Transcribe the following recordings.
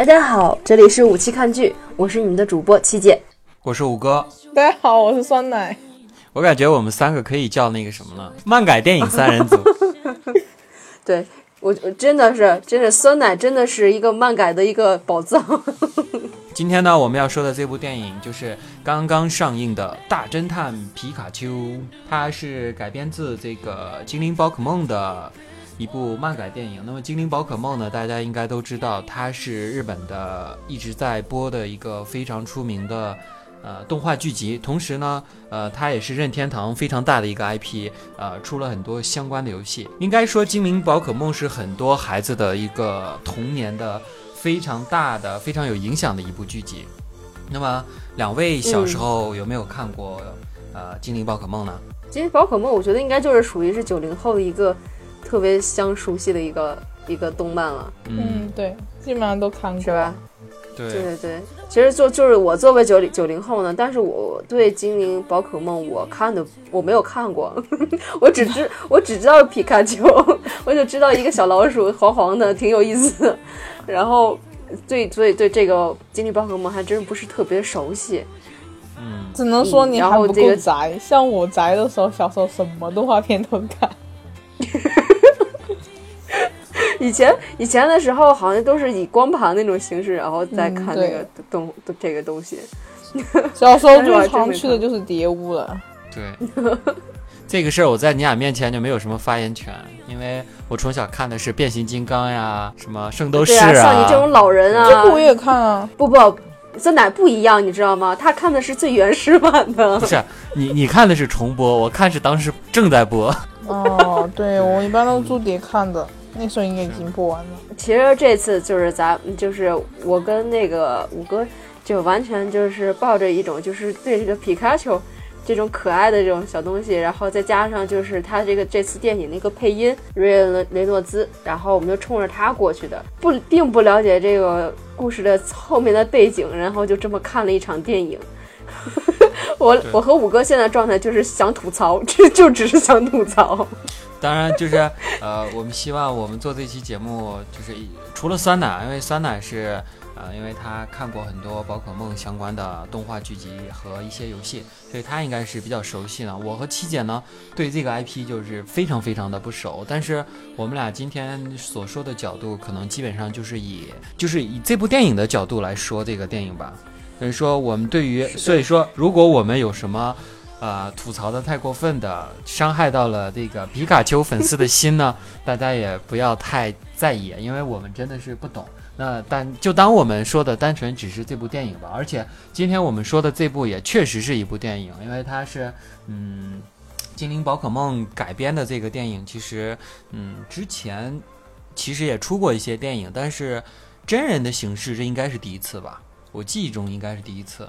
大家好，这里是五七看剧，我是你们的主播七姐。我是五哥，大家好，我是酸奶。我感觉我们三个可以叫那个什么了，漫改电影三人组。对我我真的是，真的酸奶真的是一个漫改的一个宝藏。今天呢，我们要说的这部电影就是刚刚上映的《大侦探皮卡丘》，它是改编自这个《精灵宝可梦》的一部漫改电影。那么《精灵宝可梦》呢，大家应该都知道，它是日本的一直在播的一个非常出名的呃动画剧集。同时呢，呃，它也是任天堂非常大的一个 IP，呃，出了很多相关的游戏。应该说，《精灵宝可梦》是很多孩子的一个童年的。非常大的、非常有影响的一部剧集。那么，两位小时候有没有看过呃《精灵宝可梦》呢？《精灵宝可梦》我觉得应该就是属于是九零后的一个特别相熟悉的一个一个动漫了。嗯，对，基本上都看过，是吧？对对对对，其实就就是我作为九零九零后呢，但是我对《精灵宝可梦》我看的我没有看过，我只知我只知道皮卡丘，我就知道一个小老鼠黄黄的，挺有意思。然后，对，所以对这个精灵宝可梦还真不是特别熟悉。嗯，只能说你还不够宅。像我宅的时候，小时候什么动画片都看。以前以前的时候，好像都是以光盘那种形式，然后再看那个东这个东西。小时候最常去的就是蝶屋了。对。这个事儿我在你俩面前就没有什么发言权，因为我从小看的是变形金刚呀，什么圣斗士啊。像你这种老人啊，这部我也看啊。不不，这奶不一样，你知道吗？他看的是最原始版的。不是你，你看的是重播，我看是当时正在播。哦，对，我一般都是租碟看的，那时候应该已经播完了。其实这次就是咱，就是我跟那个五哥，就完全就是抱着一种，就是对这个皮卡丘。这种可爱的这种小东西，然后再加上就是他这个这次电影的一个配音瑞恩雷诺兹，然后我们就冲着他过去的，不并不了解这个故事的后面的背景，然后就这么看了一场电影。我我和五哥现在状态就是想吐槽，这就只是想吐槽。当然就是 呃，我们希望我们做这期节目，就是除了酸奶，因为酸奶是。呃，因为他看过很多宝可梦相关的动画剧集和一些游戏，所以他应该是比较熟悉的。我和七姐呢，对这个 IP 就是非常非常的不熟。但是我们俩今天所说的角度，可能基本上就是以就是以这部电影的角度来说这个电影吧。所以说，我们对于所以说，如果我们有什么呃吐槽的太过分的，伤害到了这个皮卡丘粉丝的心呢，大家也不要太在意，因为我们真的是不懂。那但就当我们说的单纯只是这部电影吧，而且今天我们说的这部也确实是一部电影，因为它是嗯《精灵宝可梦》改编的这个电影，其实嗯之前其实也出过一些电影，但是真人的形式这应该是第一次吧，我记忆中应该是第一次，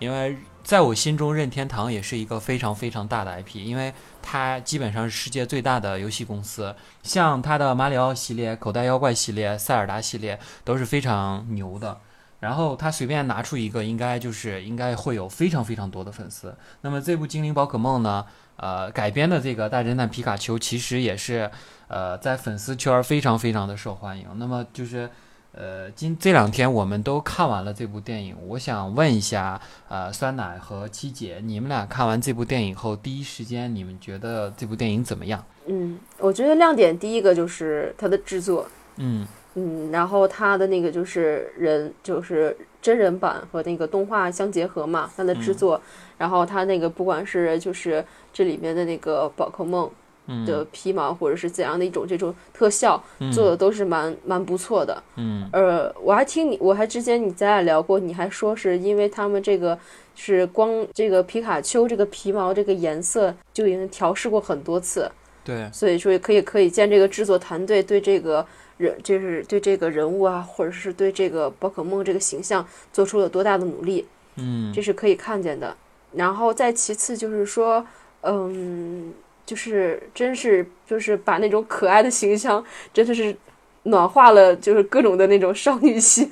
因为。在我心中，任天堂也是一个非常非常大的 IP，因为它基本上是世界最大的游戏公司。像它的马里奥系列、口袋妖怪系列、塞尔达系列都是非常牛的。然后它随便拿出一个，应该就是应该会有非常非常多的粉丝。那么这部《精灵宝可梦》呢？呃，改编的这个大侦探皮卡丘其实也是呃在粉丝圈非常非常的受欢迎。那么就是。呃，今这两天我们都看完了这部电影，我想问一下，呃，酸奶和七姐，你们俩看完这部电影后，第一时间你们觉得这部电影怎么样？嗯，我觉得亮点第一个就是它的制作，嗯嗯，然后它的那个就是人，就是真人版和那个动画相结合嘛，它的制作，然后它那个不管是就是这里面的那个宝可梦。的皮毛或者是怎样的一种这种特效做的都是蛮蛮不错的。嗯，呃，我还听你，我还之前你咱俩聊过，你还说是因为他们这个是光这个皮卡丘这个皮毛这个颜色就已经调试过很多次。对，所以说可以可以见这个制作团队对这个人就是对这个人物啊，或者是对这个宝可梦这个形象做出了多大的努力。嗯，这是可以看见的。然后再其次就是说，嗯。就是真是就是把那种可爱的形象，真的是暖化了，就是各种的那种少女心。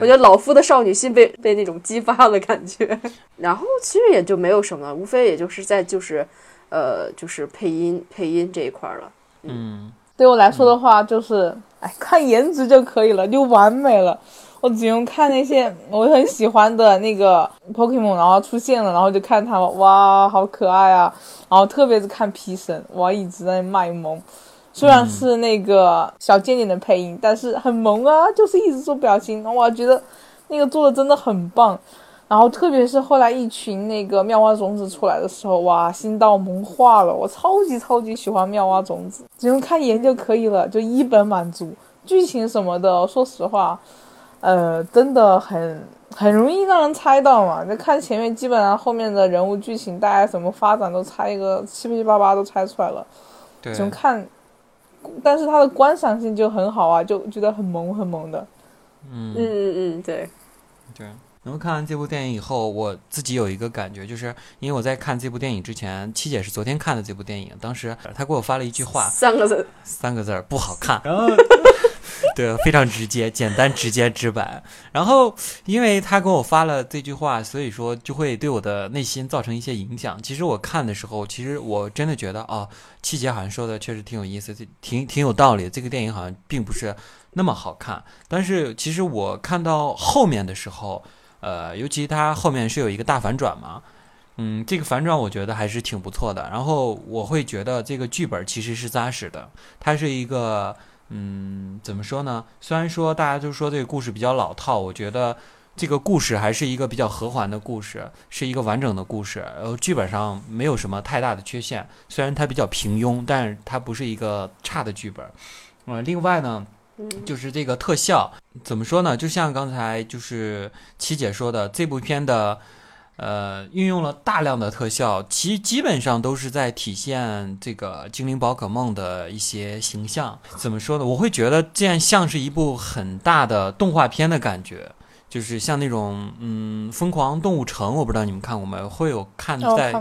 我觉得老夫的少女心被被那种激发了感觉。然后其实也就没有什么，无非也就是在就是，呃，就是配音配音这一块了。嗯，对我来说的话，就是哎，看颜值就可以了，就完美了。我只用看那些我很喜欢的那个 Pokemon，然后出现了，然后就看它们，哇，好可爱啊！然后特别是看皮神，哇一直在卖萌。虽然是那个小贱贱的配音，但是很萌啊，就是一直做表情，我觉得那个做的真的很棒。然后特别是后来一群那个妙蛙种子出来的时候，哇，心到萌化了，我超级超级喜欢妙蛙种子，只用看颜就可以了，就一本满足。剧情什么的，说实话。呃，真的很很容易让人猜到嘛。就看前面，基本上后面的人物剧情大概怎么发展，都猜一个七七八八都猜出来了。对，就看，但是它的观赏性就很好啊，就觉得很萌很萌的。嗯嗯嗯嗯，对对。然后看完这部电影以后，我自己有一个感觉，就是因为我在看这部电影之前，七姐是昨天看的这部电影，当时她给我发了一句话，三个字，三个字不好看。然后。对，非常直接、简单、直接、直白。然后，因为他给我发了这句话，所以说就会对我的内心造成一些影响。其实我看的时候，其实我真的觉得，哦，七姐好像说的确实挺有意思，挺挺有道理。这个电影好像并不是那么好看。但是，其实我看到后面的时候，呃，尤其他后面是有一个大反转嘛，嗯，这个反转我觉得还是挺不错的。然后我会觉得这个剧本其实是扎实的，它是一个。嗯，怎么说呢？虽然说大家都说这个故事比较老套，我觉得这个故事还是一个比较和缓的故事，是一个完整的故事。然后剧本上没有什么太大的缺陷，虽然它比较平庸，但是它不是一个差的剧本。嗯，另外呢，就是这个特效，怎么说呢？就像刚才就是七姐说的，这部片的。呃，运用了大量的特效，其基本上都是在体现这个精灵宝可梦的一些形象。怎么说呢？我会觉得这样像是一部很大的动画片的感觉，就是像那种嗯，疯狂动物城，我不知道你们看过没有？会有看在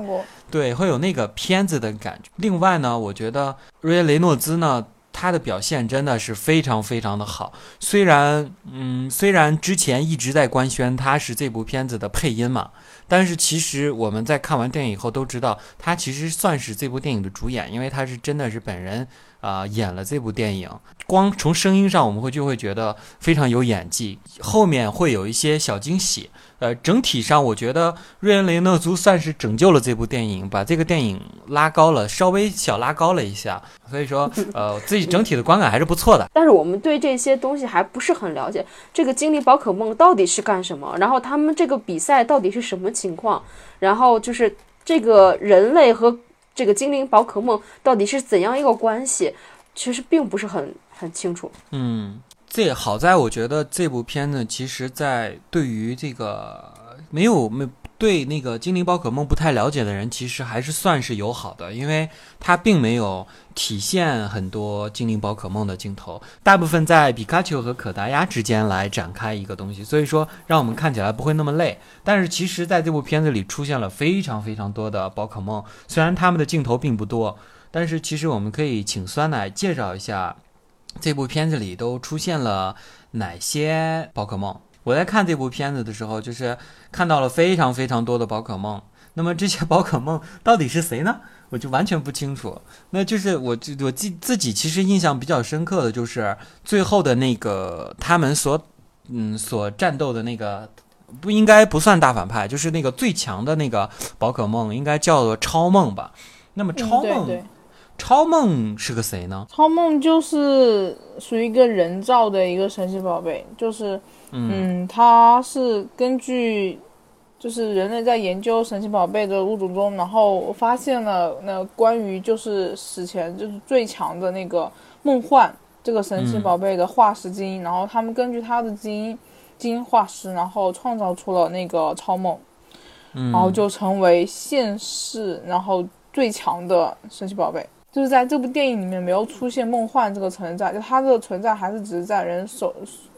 对，会有那个片子的感觉。另外呢，我觉得瑞雷诺兹呢。他的表现真的是非常非常的好，虽然，嗯，虽然之前一直在官宣他是这部片子的配音嘛，但是其实我们在看完电影以后都知道，他其实算是这部电影的主演，因为他是真的是本人啊演了这部电影。光从声音上，我们会就会觉得非常有演技，后面会有一些小惊喜。呃，整体上我觉得瑞恩·雷诺兹算是拯救了这部电影，把这个电影拉高了，稍微小拉高了一下。所以说，呃，自己整体的观感还是不错的。但是我们对这些东西还不是很了解，这个精灵宝可梦到底是干什么？然后他们这个比赛到底是什么情况？然后就是这个人类和这个精灵宝可梦到底是怎样一个关系？其实并不是很很清楚。嗯。这好在我觉得这部片子，其实，在对于这个没有没对那个精灵宝可梦不太了解的人，其实还是算是友好的，因为它并没有体现很多精灵宝可梦的镜头，大部分在皮卡丘和可达鸭之间来展开一个东西，所以说让我们看起来不会那么累。但是其实，在这部片子里出现了非常非常多的宝可梦，虽然他们的镜头并不多，但是其实我们可以请酸奶介绍一下。这部片子里都出现了哪些宝可梦？我在看这部片子的时候，就是看到了非常非常多的宝可梦。那么这些 宝可梦到底是谁呢？我就完全不清楚。那就是我我记自己其实印象比较深刻的就是最后的那个他们所嗯所战斗的那个不应该不算大反派，就是那个最强的那个宝可梦，应该叫做超梦吧？那么超梦。超梦是个谁呢？超梦就是属于一个人造的一个神奇宝贝，就是，嗯，它是根据，就是人类在研究神奇宝贝的物种中，然后发现了那关于就是史前就是最强的那个梦幻这个神奇宝贝的化石基因，然后他们根据它的基因基因化石，然后创造出了那个超梦，然后就成为现世然后最强的神奇宝贝。就是在这部电影里面没有出现梦幻这个存在，就它的存在还是只是在人手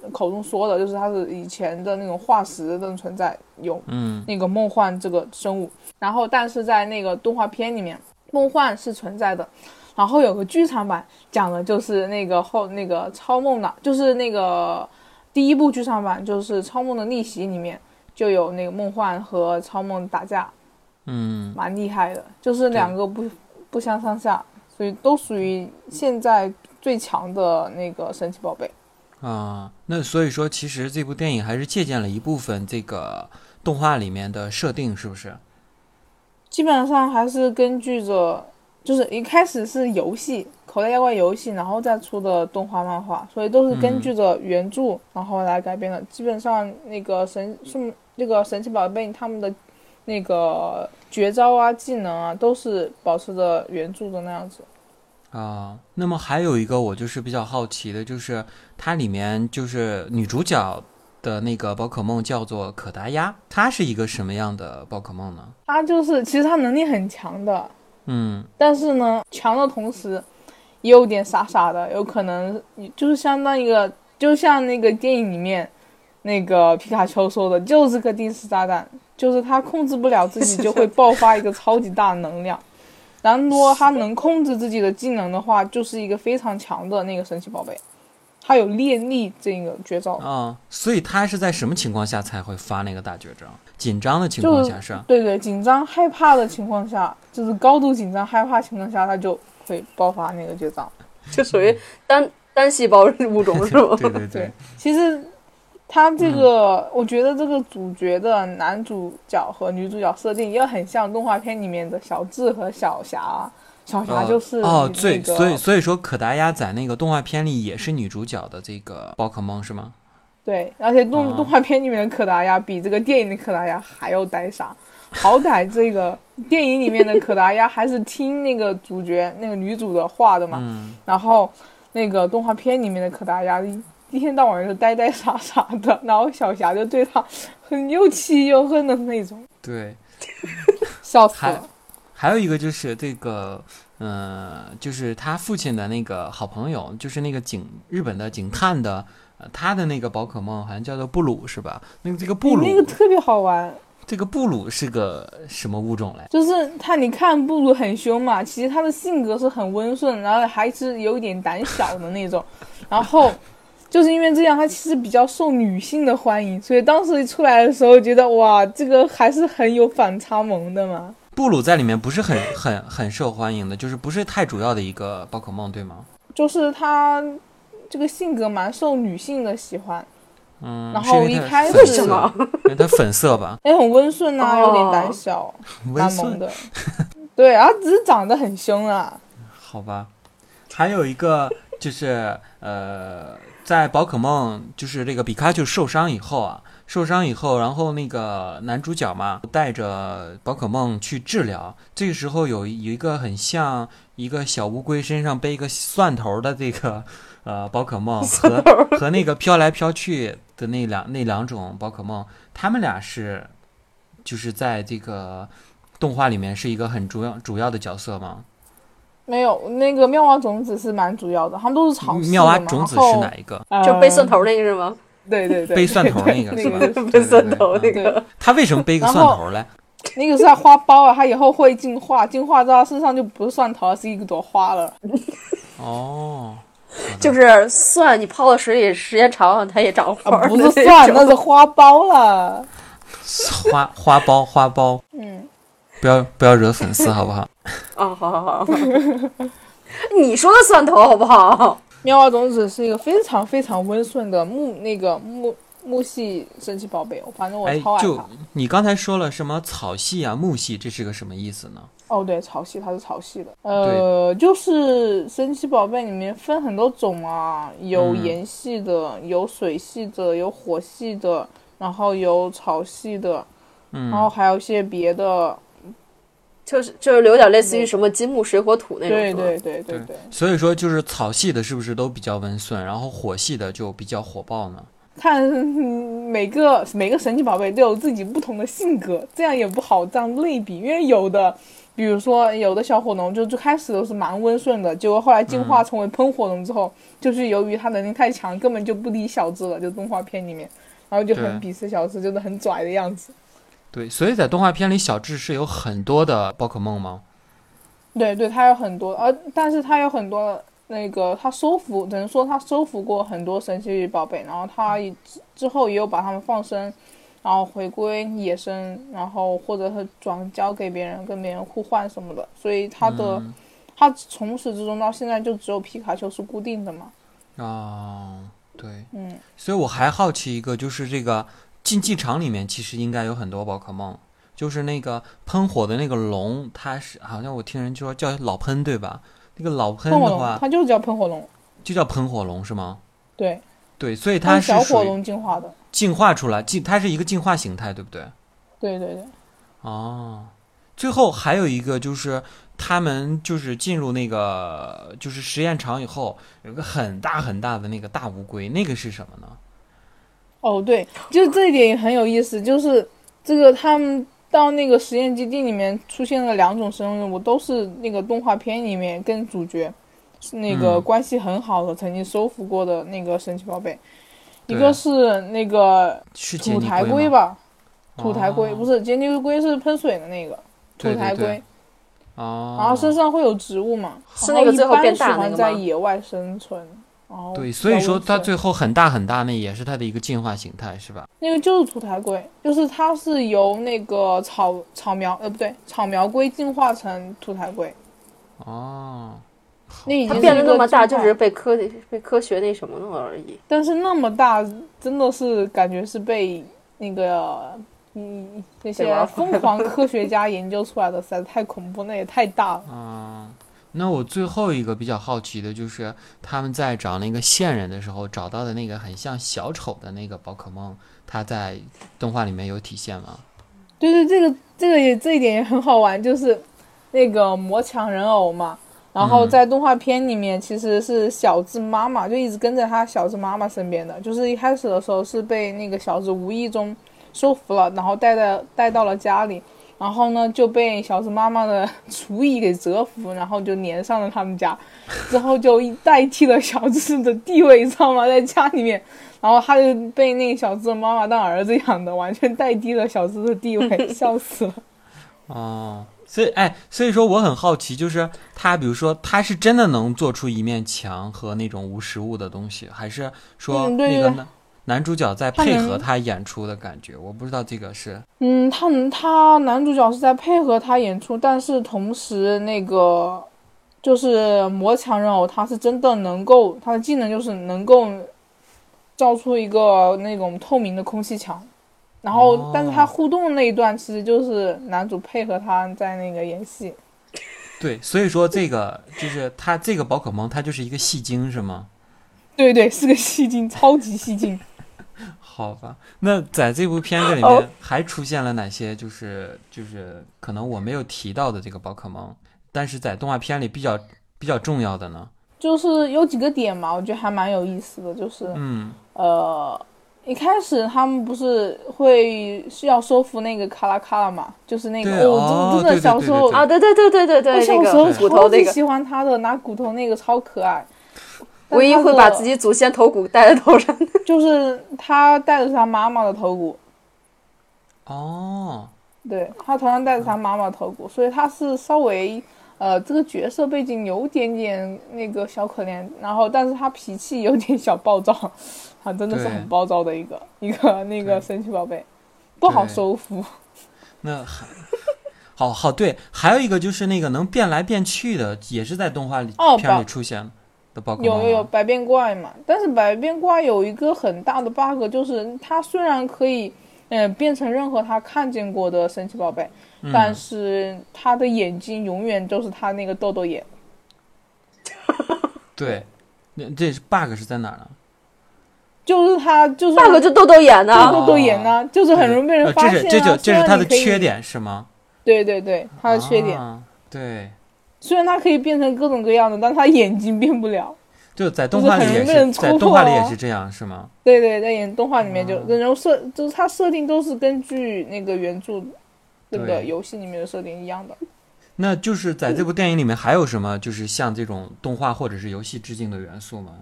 口中说的，就是它是以前的那种化石的那种存在，有嗯那个梦幻这个生物。然后但是在那个动画片里面，梦幻是存在的。然后有个剧场版讲的就是那个后那个超梦的，就是那个第一部剧场版就是超梦的逆袭里面就有那个梦幻和超梦打架，嗯，蛮厉害的，就是两个不不相上下。所以都属于现在最强的那个神奇宝贝。啊，那所以说，其实这部电影还是借鉴了一部分这个动画里面的设定，是不是？基本上还是根据着，就是一开始是游戏《口袋妖怪》游戏，然后再出的动画漫画，所以都是根据着原著然后来改编的。基本上那个神是那个神奇宝贝他们的那个绝招啊、技能啊，都是保持着原著的那样子。啊，那么还有一个我就是比较好奇的，就是它里面就是女主角的那个宝可梦叫做可达鸭，它是一个什么样的宝可梦呢？它就是其实它能力很强的，嗯，但是呢，强的同时也有点傻傻的，有可能就是相当一个，就像那个电影里面那个皮卡丘说的，就是个定时炸弹，就是他控制不了自己就会爆发一个超级大能量。然后，如果他能控制自己的技能的话，就是一个非常强的那个神奇宝贝。他有练力这个绝招啊，所以他是在什么情况下才会发那个大绝招？紧张的情况下是？对对，紧张害怕的情况下，就是高度紧张害怕情况下，他就会爆发那个绝招，就属于单单细胞物种是吗？对对对，其实。他这个，我觉得这个主角的男主角和女主角设定也很像动画片里面的小智和小霞。小霞就是哦，对，所以所以说可达鸭在那个动画片里也是女主角的这个宝可梦是吗？对，而且动动画片里面的可达鸭比这个电影的可达鸭还要呆傻。好歹这个 电影里面的可达鸭还是听那个主角那个女主的话的嘛，然后那个动画片里面的可达鸭。一天到晚就呆呆傻傻的，然后小霞就对他很又气又恨的那种。对，笑死了。还有一个就是这个，嗯，就是他父亲的那个好朋友，就是那个警日本的警探的，呃，他的那个宝可梦好像叫做布鲁是吧？那个这个布鲁那个特别好玩。这个布鲁是个什么物种嘞？就是他，你看布鲁很凶嘛，其实他的性格是很温顺，然后还是有一点胆小的那种，然后。就是因为这样，它其实比较受女性的欢迎，所以当时一出来的时候，觉得哇，这个还是很有反差萌的嘛。布鲁在里面不是很很很受欢迎的，就是不是太主要的一个宝可梦，对吗？就是他这个性格蛮受女性的喜欢，嗯，然后一开始什么？因为他粉色吧？也 很温顺啊，有点胆小，蛮萌的。对，然后只是长得很凶啊。好吧，还有一个就是呃。在宝可梦就是这个比卡丘受伤以后啊，受伤以后，然后那个男主角嘛带着宝可梦去治疗。这个时候有有一个很像一个小乌龟身上背一个蒜头的这个呃宝可梦和和那个飘来飘去的那两那两种宝可梦，他们俩是就是在这个动画里面是一个很主要主要的角色吗？没有，那个妙蛙种子是蛮主要的，他们都是草系妙蛙种子是哪一个？就背蒜头那个是吗？对对对，背蒜头那个 是吧？背蒜头那个。他为什么背个蒜头嘞？那个是他花苞啊，他以后会进化，进化之后身上就不是蒜头，是一朵花了。哦，就是蒜，你泡到水里时间长了，它也长花。不是蒜，那是花苞了。花花苞，花苞。嗯。不要不要惹粉丝，好不好？哦，好好好，你说的蒜头好不好？妙蛙种子是一个非常非常温顺的木那个木木系神奇宝贝，反正我超爱它。就你刚才说了什么草系啊木系，这是个什么意思呢？哦，对，草系它是草系的。呃，就是神奇宝贝里面分很多种啊，有岩系的，有水系的，有火系的，然后有草系的，然后还有一些别的。就是就是有点类似于什么金木水火土那种，对对对对对。所以说就是草系的，是不是都比较温顺，然后火系的就比较火爆呢？看 每个每个神奇宝贝都有自己不同的性格，这样也不好这样类比，因为有的，比如说有的小火龙就最开始都是蛮温顺的，结果后来进化成为喷火龙之后，就是由于它能力太强，根本就不理小智了，就动画片里面，然后就很鄙视小智，就是很拽的样子。对，所以在动画片里，小智是有很多的宝可梦吗？对对，他有很多，而但是他有很多那个，他收服，只能说他收服过很多神奇宝贝，然后他之后也有把他们放生，然后回归野生，然后或者是转交给别人，跟别人互换什么的，所以他的他从始至终到现在就只有皮卡丘是固定的嘛。哦，对，嗯，所以我还好奇一个，就是这个竞技场里面其实应该有很多宝可梦，就是那个喷火的那个龙，它是好像我听人说叫老喷对吧？那个老喷的话它就是叫喷火龙，就叫喷火龙是吗？对，对，所以它它是小火龙进化的。进化出来，进它是一个进化形态，对不对？对对对，哦，最后还有一个就是他们就是进入那个就是实验场以后，有个很大很大的那个大乌龟，那个是什么呢？哦对，就这一点也很有意思，就是这个他们到那个实验基地里面出现了两种生物，都是那个动画片里面跟主角是那个嗯。关系很好的，曾经收服过的那个神奇宝贝，一个是那个土台龟吧，土台龟、哦。不是杰尼龟是喷水的那个土对对对台龟，哦，然后身上会有植物嘛，是那个最后变大然后一般喜欢在那个吗？野外生存。对，所以说它最后很大很大，那也是它的一个进化形态，是吧？那个就是土台龟，就是它是由那个草草苗呃不对草苗龟进化成土台龟，哦，那已经是变得那么大，就只是被科被科学那什么了而已。但是那么大真的是感觉是被那个嗯那些疯狂科学家研究出来的，实在太恐怖，那也太大了。嗯，那我最后一个比较好奇的就是他们在找那个线人的时候找到的那个很像小丑的那个宝可梦，它在动画里面有体现吗？对对，这个这个也这一点也很好玩，就是那个魔强人偶嘛。然后嗯在动画片里面，其实是小智妈妈就一直跟在他小智妈妈身边的。就是一开始的时候是被那个小智无意中收服了，然后带到带到了家里，然后呢就被小智妈妈的 厨艺给折服，然后就粘上了他们家，之后就代替了小智的地位，你知道吗？在家里面，然后他就被那个小智的妈妈当儿子养的，完全代替了小智的地位，笑死了。哦，所以哎，所以说我很好奇，就是他，比如说他是真的能做出一面墙和那种无实物的东西，还是说嗯对对那个男男主角在配合他演出的感觉？我不知道这个是嗯，他他男主角是在配合他演出，但是同时那个就是魔强人偶，他是真的能够，他的技能就是能够造出一个那种透明的空气墙，然后、哦但是他互动的那一段其实就是男主配合他在那个演戏。对，所以说这个就是他这个宝可梦，它就是一个戏精是吗？对对，是个戏精，超级戏精。好吧，那在这部片子里哦面还出现了哪些就是就是可能我没有提到的这个宝可梦，但是在动画片里比较比较重要的呢？就是有几个点嘛，我觉得还蛮有意思的，就是嗯，呃，一开始他们不是会是要说服那个卡拉卡拉嘛，就是那个对哦真的真的小时候啊，对对对对对对，我小时候超级骨头那个，喜欢他的，拿骨头那个超可爱。但唯一会把自己祖先头骨戴在头上的。就是他戴的是他妈妈的头骨，哦，对他头上戴的是他妈妈的头骨，所以他是稍微呃这个角色背景有点点那个小可怜，然后但是他脾气有点小暴躁，他真的是很暴躁的一个一个那个神奇宝贝，不好收服。那还好好对，还有一个就是那个能变来变去的，也是在动画里、哦片里出现的宝可梦有有有吗百变怪嘛，但是百变怪有一个很大的 bug，就是它虽然可以，嗯、变成任何它看见过的神奇宝贝，嗯但是它的眼睛永远都是它那个豆豆眼。对，那这是 bug 是在哪儿呢？就是它就是 bug 就豆豆眼就呢，豆豆眼呢、就是很容易被人呃发现、啊这是这就这是它的缺。点是吗？对对对，它的缺点。啊对，虽然它可以变成各种各样的，但它眼睛变不了。就在动画里也是很容易被人是，在动画里也是这样是吗？对对，在演动画里面就，啊然后设就是它设定都是根据那个原著那个对游戏里面的设定一样的。那就是在这部电影里面还有什么就是像这种动画或者是游戏致敬的元素吗？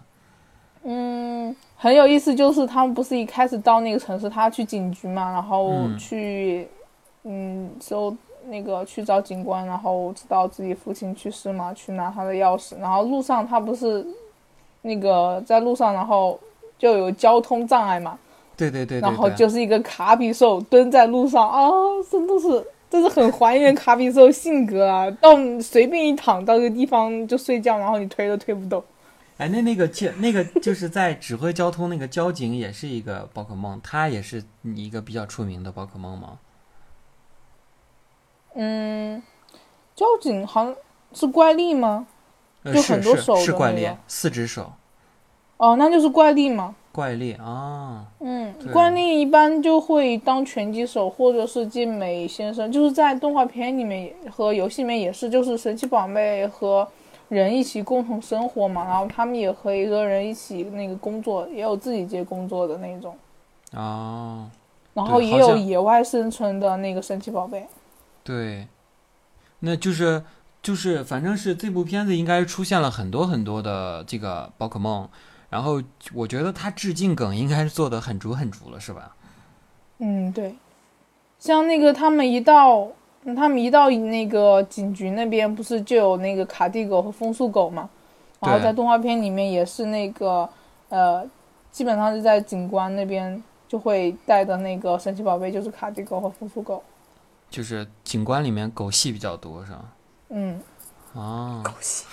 嗯，很有意思，就是他们不是一开始到那个城市，他去警局嘛，然后嗯去，嗯，搜那个去找警官，然后知道自己父亲去世嘛，去拿他的钥匙，然后路上他不是那个在路上，然后就有交通障碍嘛，对对对对然后就是一个卡比兽蹲在路上啊，真的是这是很还原卡比兽性格啊！到随便一躺到个地方就睡觉，然后你推都推不动。哎，那那个交那个就是在指挥交通那个交警也是一个宝可梦，他也是一个比较出名的宝可梦吗？嗯，交警好像是怪力吗？呃就很多手的是怪力，四只手，哦，那就是怪力吗。怪力啊，嗯，怪力一般就会当拳击手，或者是健美先生，就是在动画片里面和游戏里面也是，就是神奇宝贝和人一起共同生活嘛，然后他们也和一个人一起那个工作，也有自己接工作的那种，哦，然后也有野外生存的那个神奇宝贝。对，那就是就是，反正是这部片子应该出现了很多很多的这个宝可梦，然后我觉得它致敬梗应该是做的很足很足了，是吧？嗯，对，像那个他们一到，嗯他们一到那个警局那边，不是就有那个卡蒂狗和风速狗嘛？然后在动画片里面也是那个，呃，基本上是在警官那边就会带的那个神奇宝贝，就是卡蒂狗和风速狗。就是警官里面狗戏比较多，是吧？嗯，啊，狗戏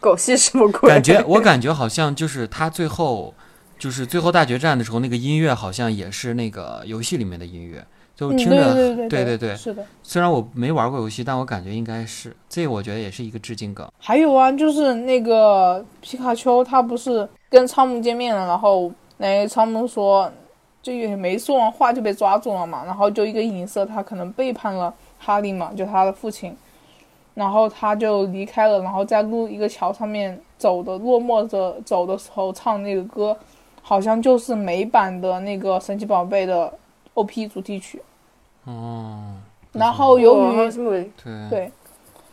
狗戏什么鬼？感觉我感觉好像就是他最后就是最后大决战的时候，那个音乐好像也是那个游戏里面的音乐，就嗯听着、对对对对对是的。虽然我没玩过游戏，但我感觉应该是这，我觉得也是一个致敬梗。还有啊，就是那个皮卡丘，他不是跟汤姆见面了，然后那汤姆说，就也没说完话就被抓住了嘛，然后就一个影射他可能背叛了哈利嘛，就他的父亲，然后他就离开了，然后在路一个桥上面走的落寞着走的时候唱那个歌，好像就是美版的那个神奇宝贝的 OP 主题曲，哦，然后由于哦对。对，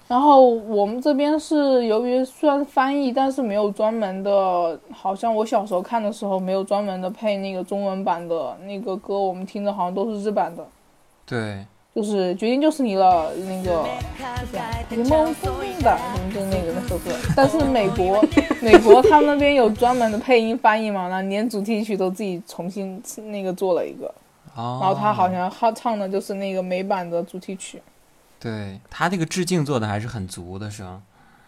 然后我们这边是由于虽然翻译，但是没有专门的，好像我小时候看的时候没有专门的配那个中文版的那个歌，我们听的好像都是日版的，对就是决定就是你了那个柠檬风的，就是那个那首歌。但是美国 美国他们那边有专门的配音翻译嘛，那连主题曲都自己重新那个做了一个，哦，然后他好像他唱的就是那个美版的主题曲。对他这个致敬做的还是很足的，是吧？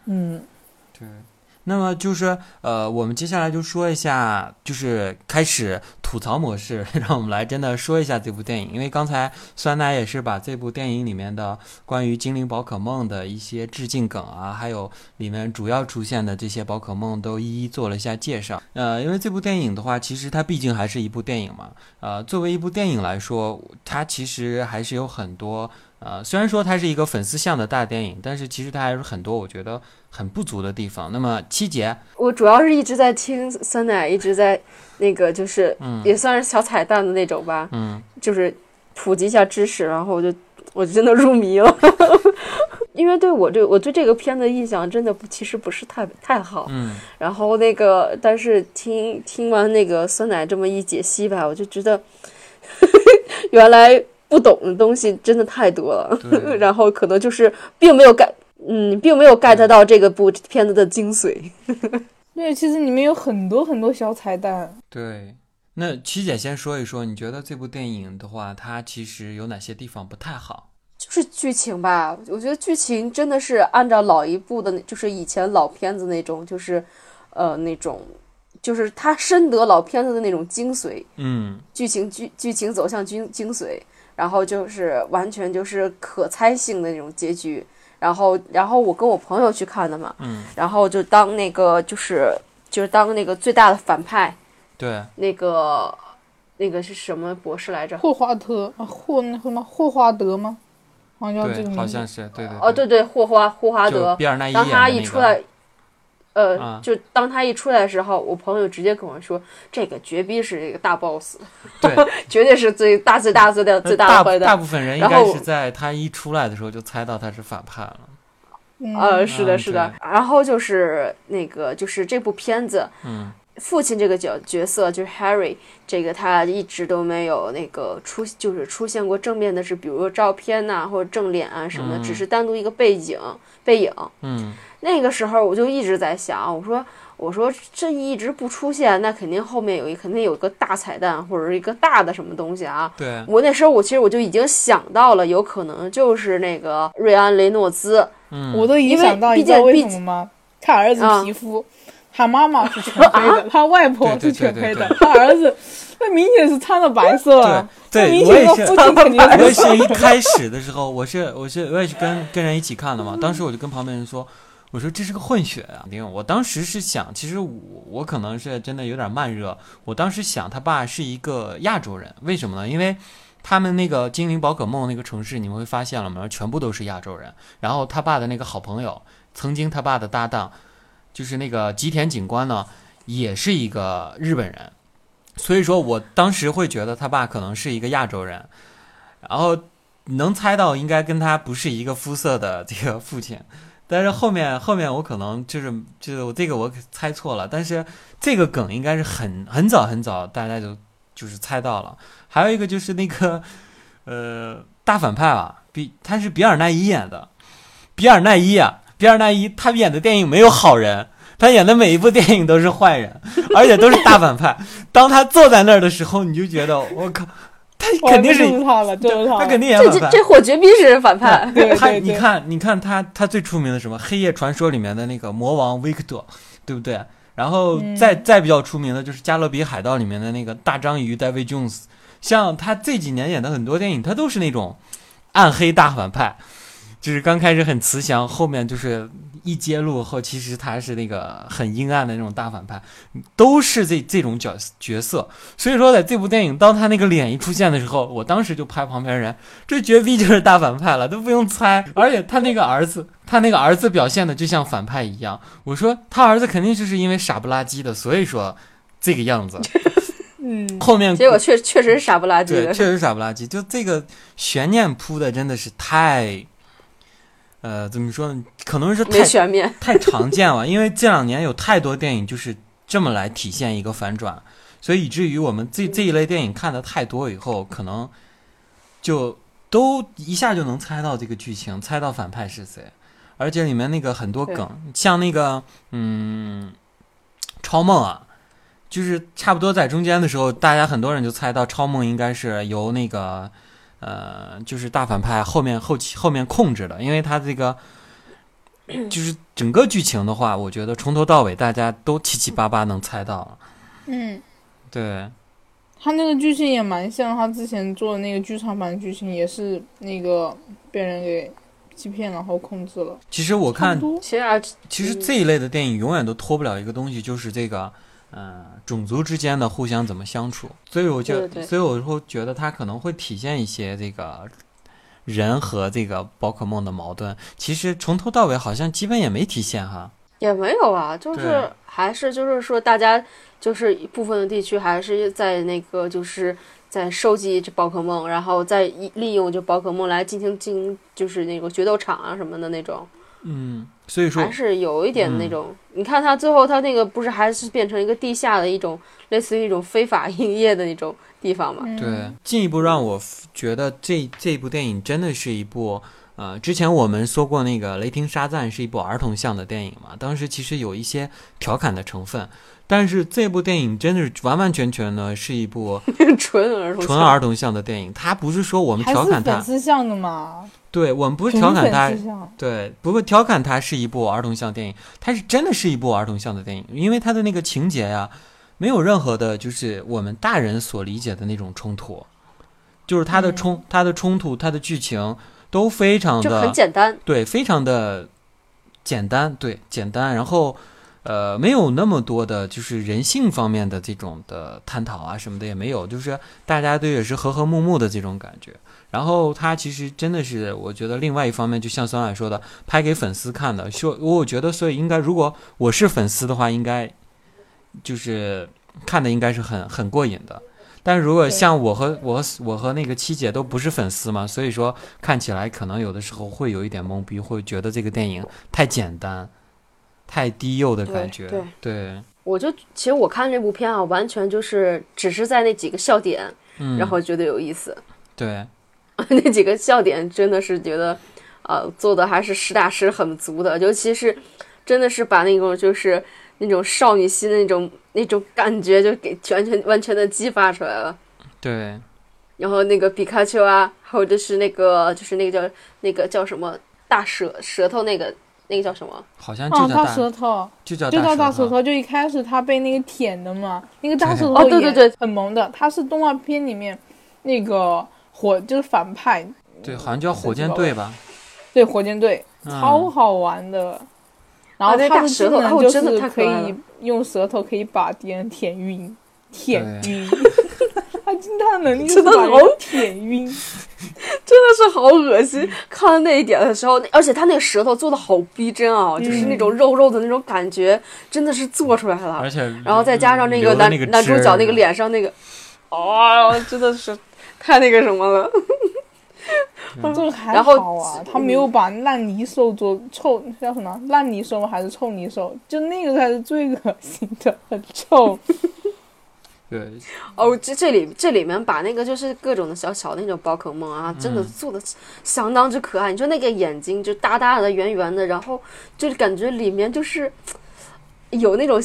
嗯，对。那么就是呃，我们接下来就说一下，就是开始吐槽模式，让我们来真的说一下这部电影。因为刚才酸奶也是把这部电影里面的关于精灵宝可梦的一些致敬梗啊，还有里面主要出现的这些宝可梦都一一做了一下介绍。呃，因为这部电影的话，其实它毕竟还是一部电影嘛。呃，作为一部电影来说，它其实还是有很多呃，虽然说它是一个粉丝向的大电影，但是其实它还是很多我觉得很不足的地方。那么七姐，我主要是一直在听酸奶，一直在那个就是嗯也算是小彩蛋的那种吧，嗯就是普及一下知识，然后我就我就真的入迷了。因为对我对我对这个片子的印象真的不，其实不是太太好。嗯然后那个，但是听听完那个酸奶这么一解析吧，我就觉得 原来不懂的东西真的太多了。然后可能就是并没有 get，嗯，并没有 get 到这个部片子的精髓。对，其实里面有很多很多小彩蛋。对。那七姐先说一说，你觉得这部电影的话，它其实有哪些地方不太好？就是剧情吧，我觉得剧情真的是按照老一部的，就是以前老片子那种，就是，呃，那种，就是他深得老片子的那种精髓，嗯剧情剧剧情走向精精髓，然后就是完全就是可猜性的那种结局。然后，然后我跟我朋友去看的嘛，嗯，然后就当那个就是就是当那个最大的反派，对，那个那个是什么博士来着？霍华特啊，霍那什么霍华德吗？好像叫这个对，名字。好像是，对对哦，对对，霍华霍华德。比尔奈伊当他一出来，呃，啊就当他一出来的时候，我朋友直接跟我说，这个绝逼是这个大 boss，对，绝对是最大最大最大最大大的坏蛋。大部分人应该是在他一出来的时候就猜到他是反派了。嗯，呃，是的，嗯是的。然后就是那个，就是这部片子，嗯父亲这个角角色就是 Harry，这个他一直都没有那个出，就是出现过正面的是，比如说照片呐、或者正脸啊什么的，只是单独一个背景背影。嗯，那个时候我就一直在想，我说我说这一直不出现，那肯定后面有一肯定有个大彩蛋或者是一个大的什么东西啊。对，我那时候我其实我就已经想到了，有可能就是那个瑞安雷诺兹。嗯，我都已经想到，毕你知道为竟毕什么吗？他儿子啊皮肤，他妈妈是全黑的，他外婆是全黑的他儿子 那明显是穿的白色啊，对我也是。我也是是一开始的时候，我是我是我也是跟跟人一起看的嘛，当时我就跟旁边人说，我说这是个混血啊，因为我当时是想，其实我我可能是真的有点慢热，我当时想他爸是一个亚洲人，为什么呢？因为他们那个精灵宝可梦那个城市，你们会发现了吗？全部都是亚洲人，然后他爸的那个好朋友，曾经他爸的搭档，就是那个吉田警官呢，也是一个日本人。所以说我当时会觉得他爸可能是一个亚洲人，然后能猜到应该跟他不是一个肤色的这个父亲，但是后面后面我可能就是就是我这个我猜错了，但是这个梗应该是很很早很早大家就就是猜到了。还有一个就是那个呃大反派啊，比他是比尔奈伊演的，比尔奈伊啊，比尔奈伊他演的电影没有好人。他演的每一部电影都是坏人，而且都是大反派。当他坐在那儿的时候，你就觉得我靠，他肯定是他了，就是他，他肯定演反派。这这火绝逼是反派。他你看，你看他他最出名的什么《黑夜传说》里面的那个魔王维克多，对不对？然后嗯再、再比较出名的就是《加勒比海盗》里面的那个大章鱼 David Jones。像他这几年演的很多电影，他都是那种暗黑大反派，就是刚开始很慈祥，后面就是一揭露后，其实他是那个很阴暗的那种大反派，都是这这种角角色。所以说，在这部电影当他那个脸一出现的时候，我当时就拍旁边人，这绝逼就是大反派了，都不用猜。而且他那个儿子，他那个儿子表现的就像反派一样。我说他儿子肯定就是因为傻不拉几的，所以说这个样子。嗯，后面结果确确实是傻不拉几，的。确实傻不拉几。就这个悬念铺的真的是太，呃，怎么说呢？可能是没太太常见了，因为这两年有太多电影就是这么来体现一个反转，所以以至于我们这这一类电影看的太多以后，可能就都一下就能猜到这个剧情，猜到反派是谁，而且里面那个很多梗，像那个嗯，超梦啊。就是差不多在中间的时候，大家很多人就猜到超梦应该是由那个，呃，就是大反派后面后期后面控制的，因为他这个就是整个剧情的话，我觉得从头到尾大家都七七八八能猜到了。嗯，对，他那个剧情也蛮像他之前做的那个剧场版剧情，也是那个被人给欺骗然后控制了。其实我看其实啊，其实这一类的电影永远都脱不了一个东西，就是这个，呃，种族之间的互相怎么相处。所以我就，对对对所以我会觉得它可能会体现一些这个人和这个宝可梦的矛盾。其实从头到尾好像基本也没体现哈。也没有啊，就是还是就是说，大家就是部分的地区还是在那个就是在收集这宝可梦，然后再利利用就宝可梦来进行进行就是那个决斗场啊什么的那种，嗯，所以说还是有一点那嗯种。你看他最后他那个不是还是变成一个地下的一种类似于一种非法营业的那种地方嘛？对，进一步让我觉得这这部电影真的是一部，呃，之前我们说过那个《雷霆沙赞》是一部儿童向的电影嘛，当时其实有一些调侃的成分，但是这部电影真的是完完全全呢是一部 纯儿童纯儿童向的电影，它不是说我们还是粉调侃它，丝向的嘛，对我们不是调侃它纯粉丝向对，不过调侃它是一部儿童向电影，它是真的是一部儿童向的电影，因为它的那个情节呀，没有任何的，就是我们大人所理解的那种冲突，就是它的冲、它的冲突、它的剧情都非常的很的简单，对，非常的简单，对，简单，然后呃，没有那么多的就是人性方面的这种的探讨啊什么的也没有，就是大家都也是和和睦睦的这种感觉。然后他其实真的是，我觉得另外一方面，就像酸奶说的，拍给粉丝看的。说，我觉得所以应该，如果我是粉丝的话，应该就是看的应该是很很过瘾的。但如果像我和我我和那个七姐都不是粉丝嘛，所以说看起来可能有的时候会有一点懵逼，会觉得这个电影太简单、太低幼的感觉。对对我就其实我看这部片啊，完全就是只是在那几个笑点，嗯，然后觉得有意思。对，那几个笑点真的是觉得，呃，做的还是实打实很足的，尤其是真的是把那种就是那种少女心的那种那种感觉就给完全完全的激发出来了。对，然后那个皮卡丘啊，或者是那个就是那个叫那个叫什么大舌舌头那个那个叫什么？好像就哦，大叫大，舌头，就叫就叫大舌舌头，就一开始他被那个舔的嘛，那个大舌头哦对对也对很萌的，他是动画片里面那个火就是反派，对，好像叫火箭队吧？对火箭队嗯超好玩的。然后他的技舌头就真的是可以用舌头可以把敌人舔晕，舔晕。他真的能力真的好舔晕，真的是好恶心！看到那一点的时候，而且他那个舌头做的好逼真啊，就是那种肉肉的那种感觉，真的是做出来了而。且然后再加上那个男那个男主角那个脸上那个，哦，真的是太那个什么了。这个还然后好啊，他没有把烂泥兽做臭叫什么烂泥兽还是臭泥兽，就那个才是最恶心的，很臭。对，哦，这这里这里面把那个就是各种的小小的那种宝可梦啊，真的嗯做的相当之可爱。你说那个眼睛就大大的、圆圆的，然后就是感觉里面就是有那种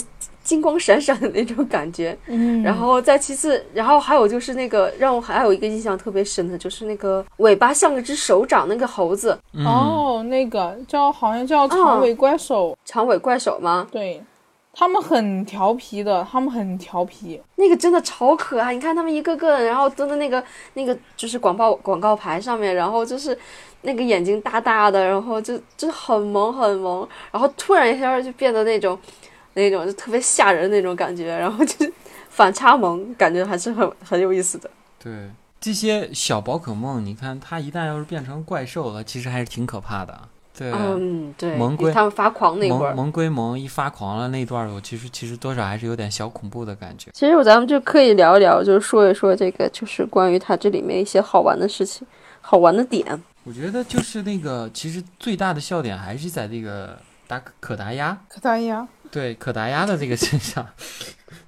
金光闪闪的那种感觉。嗯然后再其次，然后还有就是那个让我还有一个印象特别深的，就是那个尾巴像一只手掌那个猴子，嗯，哦，那个叫好像叫长尾怪手，长尾怪手吗？对，他们很调皮的，他们很调皮。那个真的超可爱，你看他们一个个的，然后蹲在那个那个就是广告广告牌上面，然后就是那个眼睛大大的，然后就就很萌很萌，然后突然一下就变得那种那种就特别吓人那种感觉，然后就是反差萌，感觉还是很很有意思的。对，这些小宝可梦，你看它一旦要是变成怪兽了，其实还是挺可怕的。对，嗯，对，萌龟他们发狂那会儿萌。萌归萌，一发狂了那段儿，我其实其实多少还是有点小恐怖的感觉。其实咱们就可以聊一聊，就是说一说这个，就是关于它这里面一些好玩的事情、好玩的点。我觉得就是那个，其实最大的笑点还是在这个达可达鸭，可达鸭，对可达鸭的这个身上，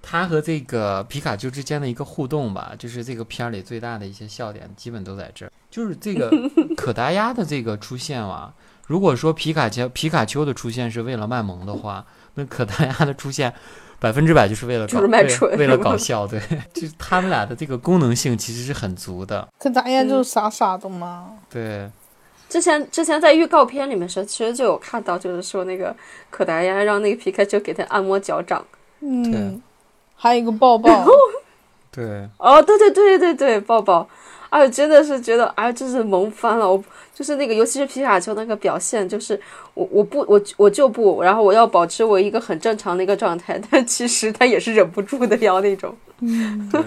它和这个皮卡丘之间的一个互动吧，就是这个片儿里最大的一些笑点，基本都在这儿。就是这个 可达鸭的这个出现啊，如果说皮卡丘皮卡丘的出现是为了卖萌的话，那可达鸭的出现。百分之百就是为了搞就是卖为蠢为了搞笑，对，就是他们俩的这个功能性其实是很足的，可达鸭就是傻傻的嘛。对，之前之前在预告片里面时候，其实就有看到，就是说那个可达鸭让那个皮卡丘给他按摩脚掌。嗯，还有一个抱抱，对，哦，对对对对对，抱抱，哎，真的是觉得哎，真是萌翻了。我就是那个，尤其是皮卡丘那个表现，就是我我不我我就不，然后我要保持我一个很正常的一个状态，但其实他也是忍不住的要那种。嗯，对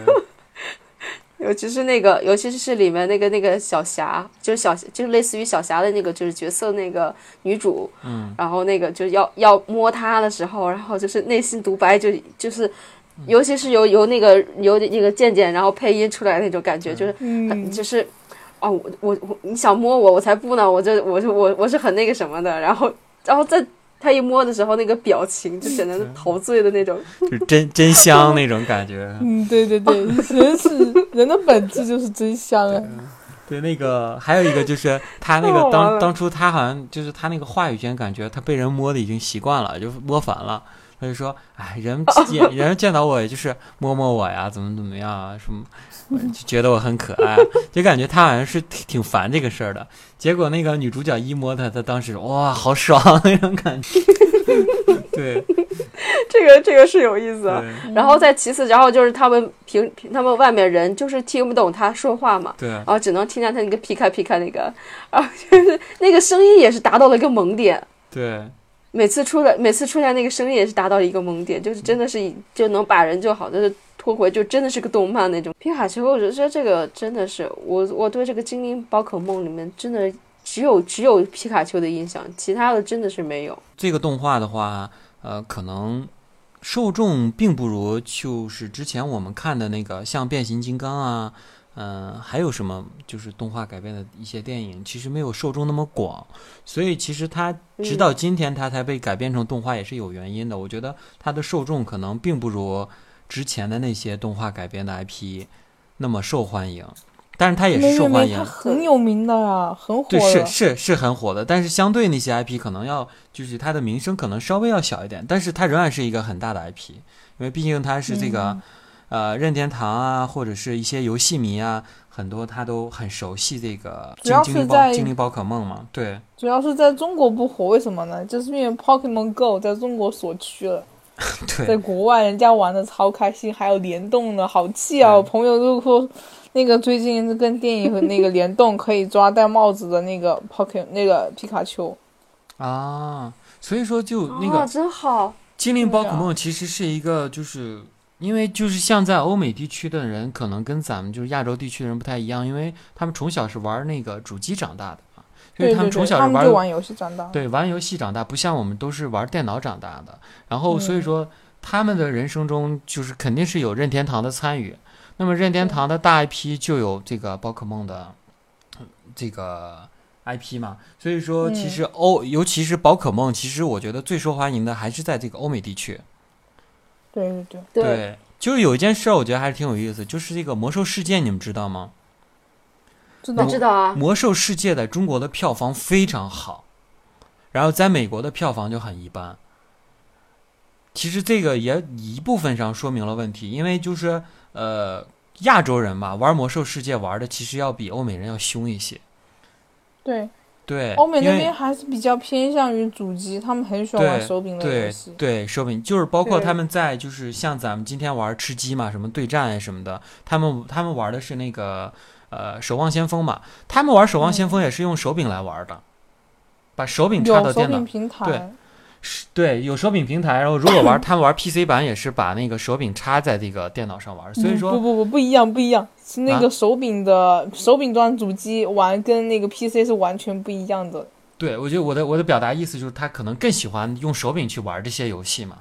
尤其是那个，尤其是里面那个那个小霞，就是小就是类似于小霞的那个就是角色那个女主，嗯，然后那个就要要摸她的时候，然后就是内心独白就就是，尤其是由由那个由那个渐渐然后配音出来那种感觉，就是嗯，就是。哦，我我我，你想摸我，我才不呢！我这我是我我是很那个什么的，然后然后在他一摸的时候，那个表情就显得陶醉的那种。就真 真香那种感觉。嗯，对对对，人是人的本质就是真香啊。对，那个还有一个就是他那个 当当初他好像就是他那个话语间感觉他被人摸的已经习惯了，就摸烦了。他就说：“哎，人见人见到我也就是摸摸我呀，怎么怎么样啊，什么，就觉得我很可爱，就感觉他好像是挺挺烦这个事儿的。结果那个女主角一摸他，他当时哇，好爽 那种感觉。对这个这个是有意思啊。然后再其次，然后就是他们平平他们外面人就是听不懂他说话嘛，对然后只能听见他那个劈开劈开那个，然后就是那个声音也是达到了一个萌点。对每次出来，每次出来那个声音也是达到一个萌点，就是真的是就能把人就好就是拖回，就真的是个动漫那种。皮卡丘，我觉得这个真的是我我对这个精灵宝可梦里面真的只有只有皮卡丘的印象，其他的真的是没有。这个动画的话，呃，可能受众并不如就是之前我们看的那个像变形金刚啊，嗯，还有什么就是动画改编的一些电影，其实没有受众那么广，所以其实它直到今天它才被改编成动画也是有原因的。我觉得它的受众可能并不如之前的那些动画改编的 IP 那么受欢迎，但是它也是受欢迎，它很有名的啊，很火。对，是是是很火的，但是相对那些 IP 可能要就是它的名声可能稍微要小一点，但是它仍然是一个很大的 IP，因为毕竟它是这个。呃，任天堂啊，或者是一些游戏迷啊，很多他都很熟悉这个精灵宝精灵宝可梦嘛。对，主要是在中国不火，为什么呢？就是因为 Pokemon Go 在中国锁区了。对，在国外人家玩的超开心，还有联动的，好气啊！我朋友就说，那个最近跟电影和那个联动，可以抓戴帽子的那个 Pokemon 那个皮卡丘。啊，所以说就那个真好，精灵宝可梦其实是一个就是。因为就是像在欧美地区的人，可能跟咱们就是亚洲地区的人不太一样，因为他们从小是玩那个主机长大的啊，所以他们从小是玩游戏长大，对，玩游戏长大，不像我们都是玩电脑长大的。然后所以说他们的人生中就是肯定是有任天堂的参与，那么任天堂的大 IP 就有这个宝可梦的这个 IP 嘛，所以说其实欧尤其是宝可梦，其实我觉得最受欢迎的还是在这个欧美地区。对对对对，就是有一件事，我觉得还是挺有意思，就是这个《魔兽世界》，你们知道吗？知道知道啊。魔兽世界在中国的票房非常好，然后在美国的票房就很一般。其实这个也一部分上说明了问题，因为就是呃，亚洲人嘛，玩魔兽世界玩的其实要比欧美人要凶一些。对。对，欧美那边还是比较偏向于主机，他们很喜欢玩手柄类游戏。对，手柄就是包括他们在就是像咱们今天玩吃鸡嘛，什么对战什么的，他们他们玩的是那个呃守望先锋嘛，他们玩守望先锋也是用手柄来玩的，把手柄插到电脑平台对，有手柄平台，然后如果玩他们玩 PC 版也是把那个手柄插在这个电脑上玩，所以说不不不不一样不一样，是那个手柄的手柄端主机玩跟那个 PC 是完全不一样的。对，我觉得我的我的表达意思就是他可能更喜欢用手柄去玩这些游戏嘛。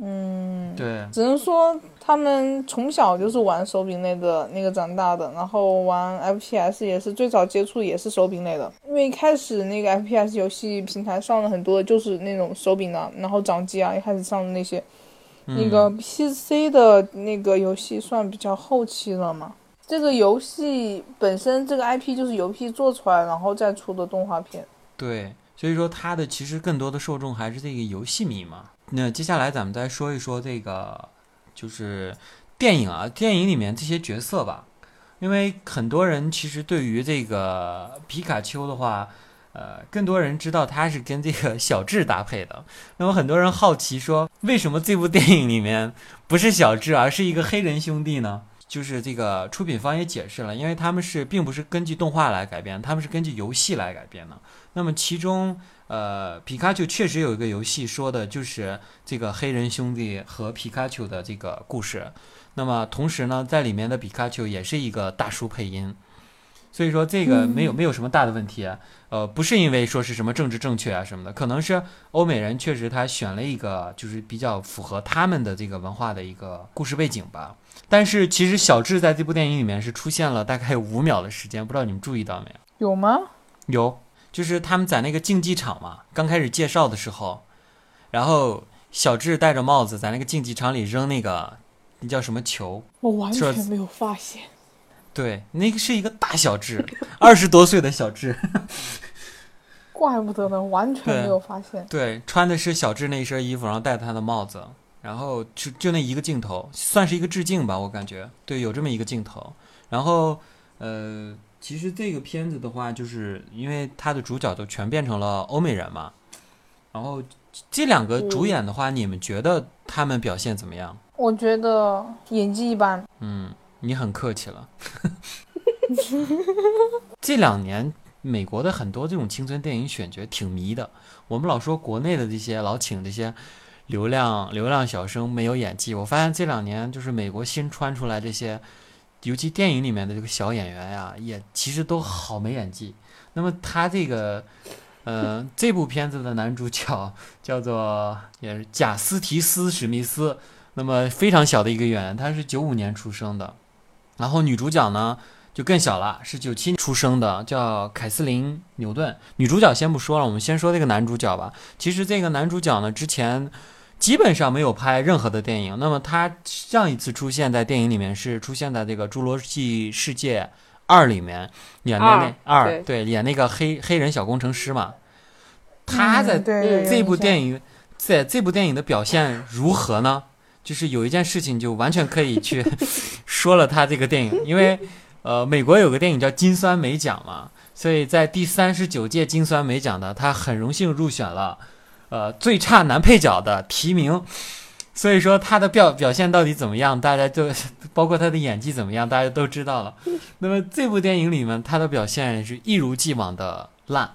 嗯，对，只能说他们从小就是玩手柄类的那个长大的，然后玩 FPS 也是最早接触也是手柄类的，因为一开始那个 FPS 游戏平台上了很多就是那种手柄啊，然后掌机啊一开始上的那些，那个 PC 的那个游戏算比较后期了嘛。这个游戏本身这个 IP 就是游戏做出来然后再出的动画片，对，所以说它的其实更多的受众还是这个游戏迷嘛。那接下来咱们再说一说这个，就是电影啊，电影里面这些角色吧，因为很多人其实对于这个皮卡丘的话，呃，更多人知道他是跟这个小智搭配的。那么很多人好奇说，为什么这部电影里面不是小智，而是一个黑人兄弟呢？就是这个出品方也解释了，因为他们是并不是根据动画来改编，他们是根据游戏来改编的。那么其中。呃，皮卡丘确实有一个游戏，说的就是这个黑人兄弟和皮卡丘的这个故事。那么同时呢，在里面的皮卡丘也是一个大叔配音，所以说这个没有没有什么大的问题。呃，不是因为说是什么政治正确啊什么的，可能是欧美人确实他选了一个就是比较符合他们的这个文化的一个故事背景吧。但是其实小智在这部电影里面是出现了大概有五秒的时间，不知道你们注意到没有？有吗？有。就是他们在那个竞技场嘛，刚开始介绍的时候，然后小智戴着帽子在那个竞技场里扔那个那叫什么球，我完全没有发现。对，那个是一个大小智，二十多岁的小智，怪不得呢，完全没有发现。对，穿的是小智那一身衣服，然后戴他的帽子，然后就就那一个镜头，算是一个致敬吧，我感觉。对，有这么一个镜头，然后呃。其实这个片子的话，就是因为它的主角都全变成了欧美人嘛，然后这两个主演的话，你们觉得他们表现怎么样？我觉得演技一般。嗯，你很客气了。这两年美国的很多这种青春电影选角挺迷的，我们老说国内的这些老请这些流量流量小生没有演技，我发现这两年就是美国新穿出来这些。尤其电影里面的这个小演员呀，也其实都好没演技。那么他这个，呃，这部片子的男主角 叫做也是贾斯提斯·史密斯，那么非常小的一个演员，他是九五年出生的，然后女主角呢就更小了，是九七出生的，叫凯瑟琳·牛顿。女主角先不说了，我们先说这个男主角吧。其实这个男主角呢，之前基本上没有拍任何的电影。那么他上一次出现在电影里面是出现在这个《侏罗纪世界二》里面演的那二对演那个黑黑人小工程师嘛。他在这部电影在这部电影的表现如何呢？就是有一件事情就完全可以去说了他这个电影，因为 呃，美国有个电影叫金酸梅奖嘛，所以在第三十九届金酸梅奖的他很荣幸入选了呃最差男配角的提名，所以说他的表表现到底怎么样，大家就 包括他的演技怎么样，大家都知道了。那么这部电影里面他的表现是一如既往的烂，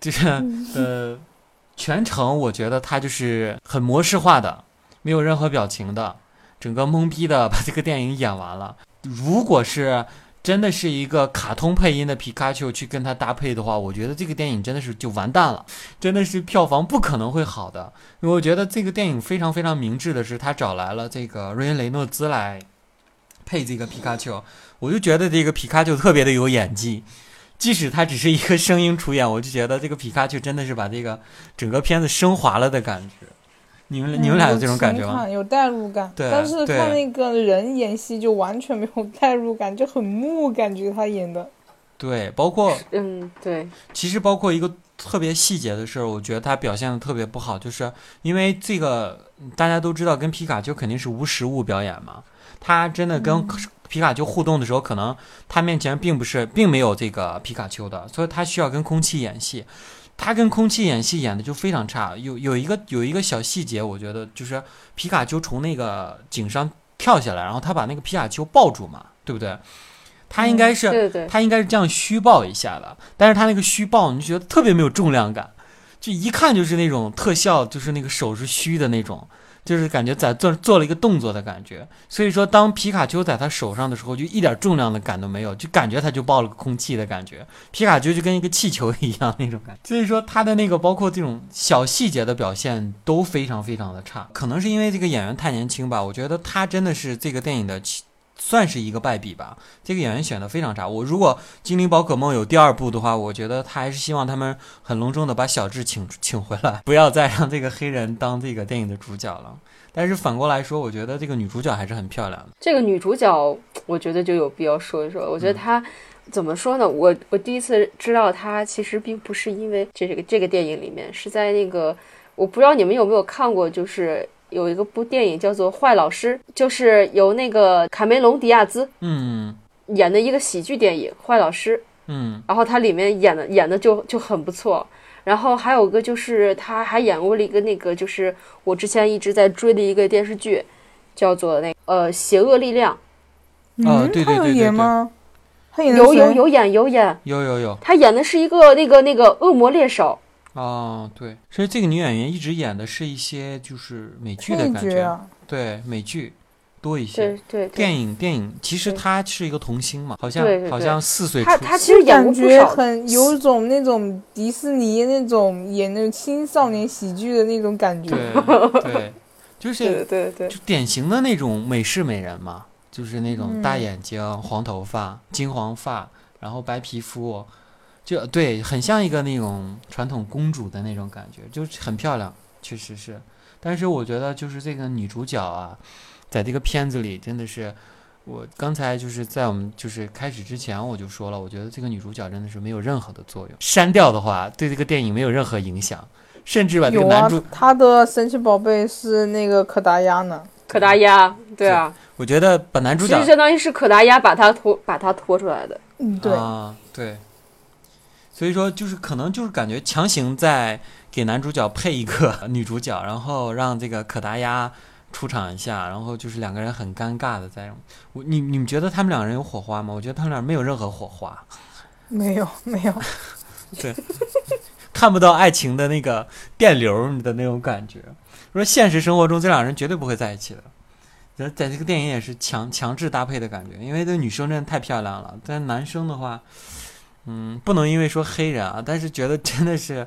就是呃全程我觉得他就是很模式化的。没有任何表情的，整个懵逼的把这个电影演完了。如果是真的是一个卡通配音的皮卡丘去跟他搭配的话，我觉得这个电影真的是就完蛋了，真的是票房不可能会好的。因为我觉得这个电影非常非常明智的是，他找来了这个瑞恩·雷诺兹来配这个皮卡丘，我就觉得这个皮卡丘特别的有演技，即使他只是一个声音出演，我就觉得这个皮卡丘真的是把这个整个片子升华了的感觉。你们你们俩有这种感觉吗？有代入感，对，但是看那个人演戏就完全没有代入感，就很木，感觉他演的。对，包括嗯，对，其实包括一个特别细节的事儿，我觉得他表现的特别不好，就是因为这个大家都知道，跟皮卡丘肯定是无实物表演嘛。他真的跟皮卡丘互动的时候，可能他面前并不是并没有这个皮卡丘的，所以他需要跟空气演戏。他跟空气演戏演的就非常差，有有一个有一个小细节，我觉得就是皮卡丘从那个井上跳下来，然后他把那个皮卡丘抱住嘛，对不对？他应该是他应该是这样虚抱一下的，但是他那个虚抱你就觉得特别没有重量感，就一看就是那种特效，就是那个手是虚的那种。就是感觉在做做了一个动作的感觉，所以说当皮卡丘在他手上的时候，就一点重量的感都没有，就感觉他就抱了个空气的感觉，皮卡丘就跟一个气球一样那种感觉。所以说他的那个包括这种小细节的表现都非常非常的差，可能是因为这个演员太年轻吧。我觉得他真的是这个电影的。算是一个败笔吧。这个演员选的非常差。我如果《精灵宝可梦》有第二部的话，我觉得他还是希望他们很隆重的把小智请请回来，不要再让这个黑人当这个电影的主角了。但是反过来说，我觉得这个女主角还是很漂亮的。这个女主角，我觉得就有必要说一说。我觉得她怎么说呢？我我第一次知道她，其实并不是因为这个这个电影里面，是在那个我不知道你们有没有看过，就是。有一个部电影叫做《坏老师》，就是由那个卡梅隆·迪亚兹嗯演的一个喜剧电影《坏老师》嗯，然后他里面演的演的就就很不错。然后还有个就是他还演过了一个那个就是我之前一直在追的一个电视剧，叫做那呃《邪恶力量》。嗯，对对对对对。他演有有有演有演有有有。他演的是一个那个那个恶魔猎手。哦，对，所以这个女演员一直演的是一些就是美剧的感觉，对美剧多一些。对对，电影电影其实她是一个童星嘛，好像好像四岁。她她其实感觉很有种那种迪士尼那种演那种青少年喜剧的那种感觉。对对，就是对对，就典型的那种美式美人嘛，就是那种大眼睛、黄头发、金黄发，然后白皮肤。就对，很像一个那种传统公主的那种感觉，就是很漂亮，确实是。但是我觉得，就是这个女主角啊，在这个片子里真的是，我刚才就是在我们就是开始之前我就说了，我觉得这个女主角真的是没有任何的作用。删掉的话，对这个电影没有任何影响，甚至把这个男主他的神奇宝贝是那个可达鸭呢？可达鸭，对啊。我觉得把男主角相当于是可达鸭把他拖把他拖出来的。嗯，对啊，对。所以说，就是可能就是感觉强行在给男主角配一个 女主角，然后让这个可达鸭出场一下，然后就是两个人很尴尬的在。我你你们觉得他们两个人有火花吗？我觉得他们俩没有任何火花，没有 没有，对，看不到爱情的那个电流的那种感觉。说现实生活中这两人绝对不会在一起的，在在这个电影也是强强制搭配的感觉，因为这女生真的太漂亮了，但男生的话。嗯，不能因为说黑人啊，但是觉得真的是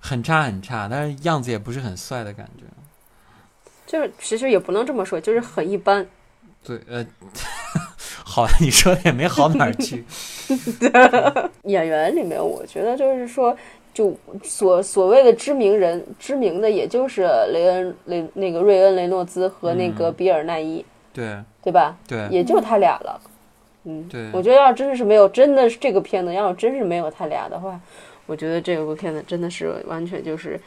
很差很差，但是样子也不是很帅的感觉。就是其实也不能这么说，就是很一般。对，呃，好，你说的也没好哪儿去。演员里面，我觉得就是说，就所所谓的知名人，知名的也就是雷恩雷那个瑞恩雷诺兹和那个比尔奈伊，对对吧？对，也就他俩了。嗯，对我觉得要真是没有，真的是这个片子，要真是没有他俩的话，我觉得这部片子真的是完全就是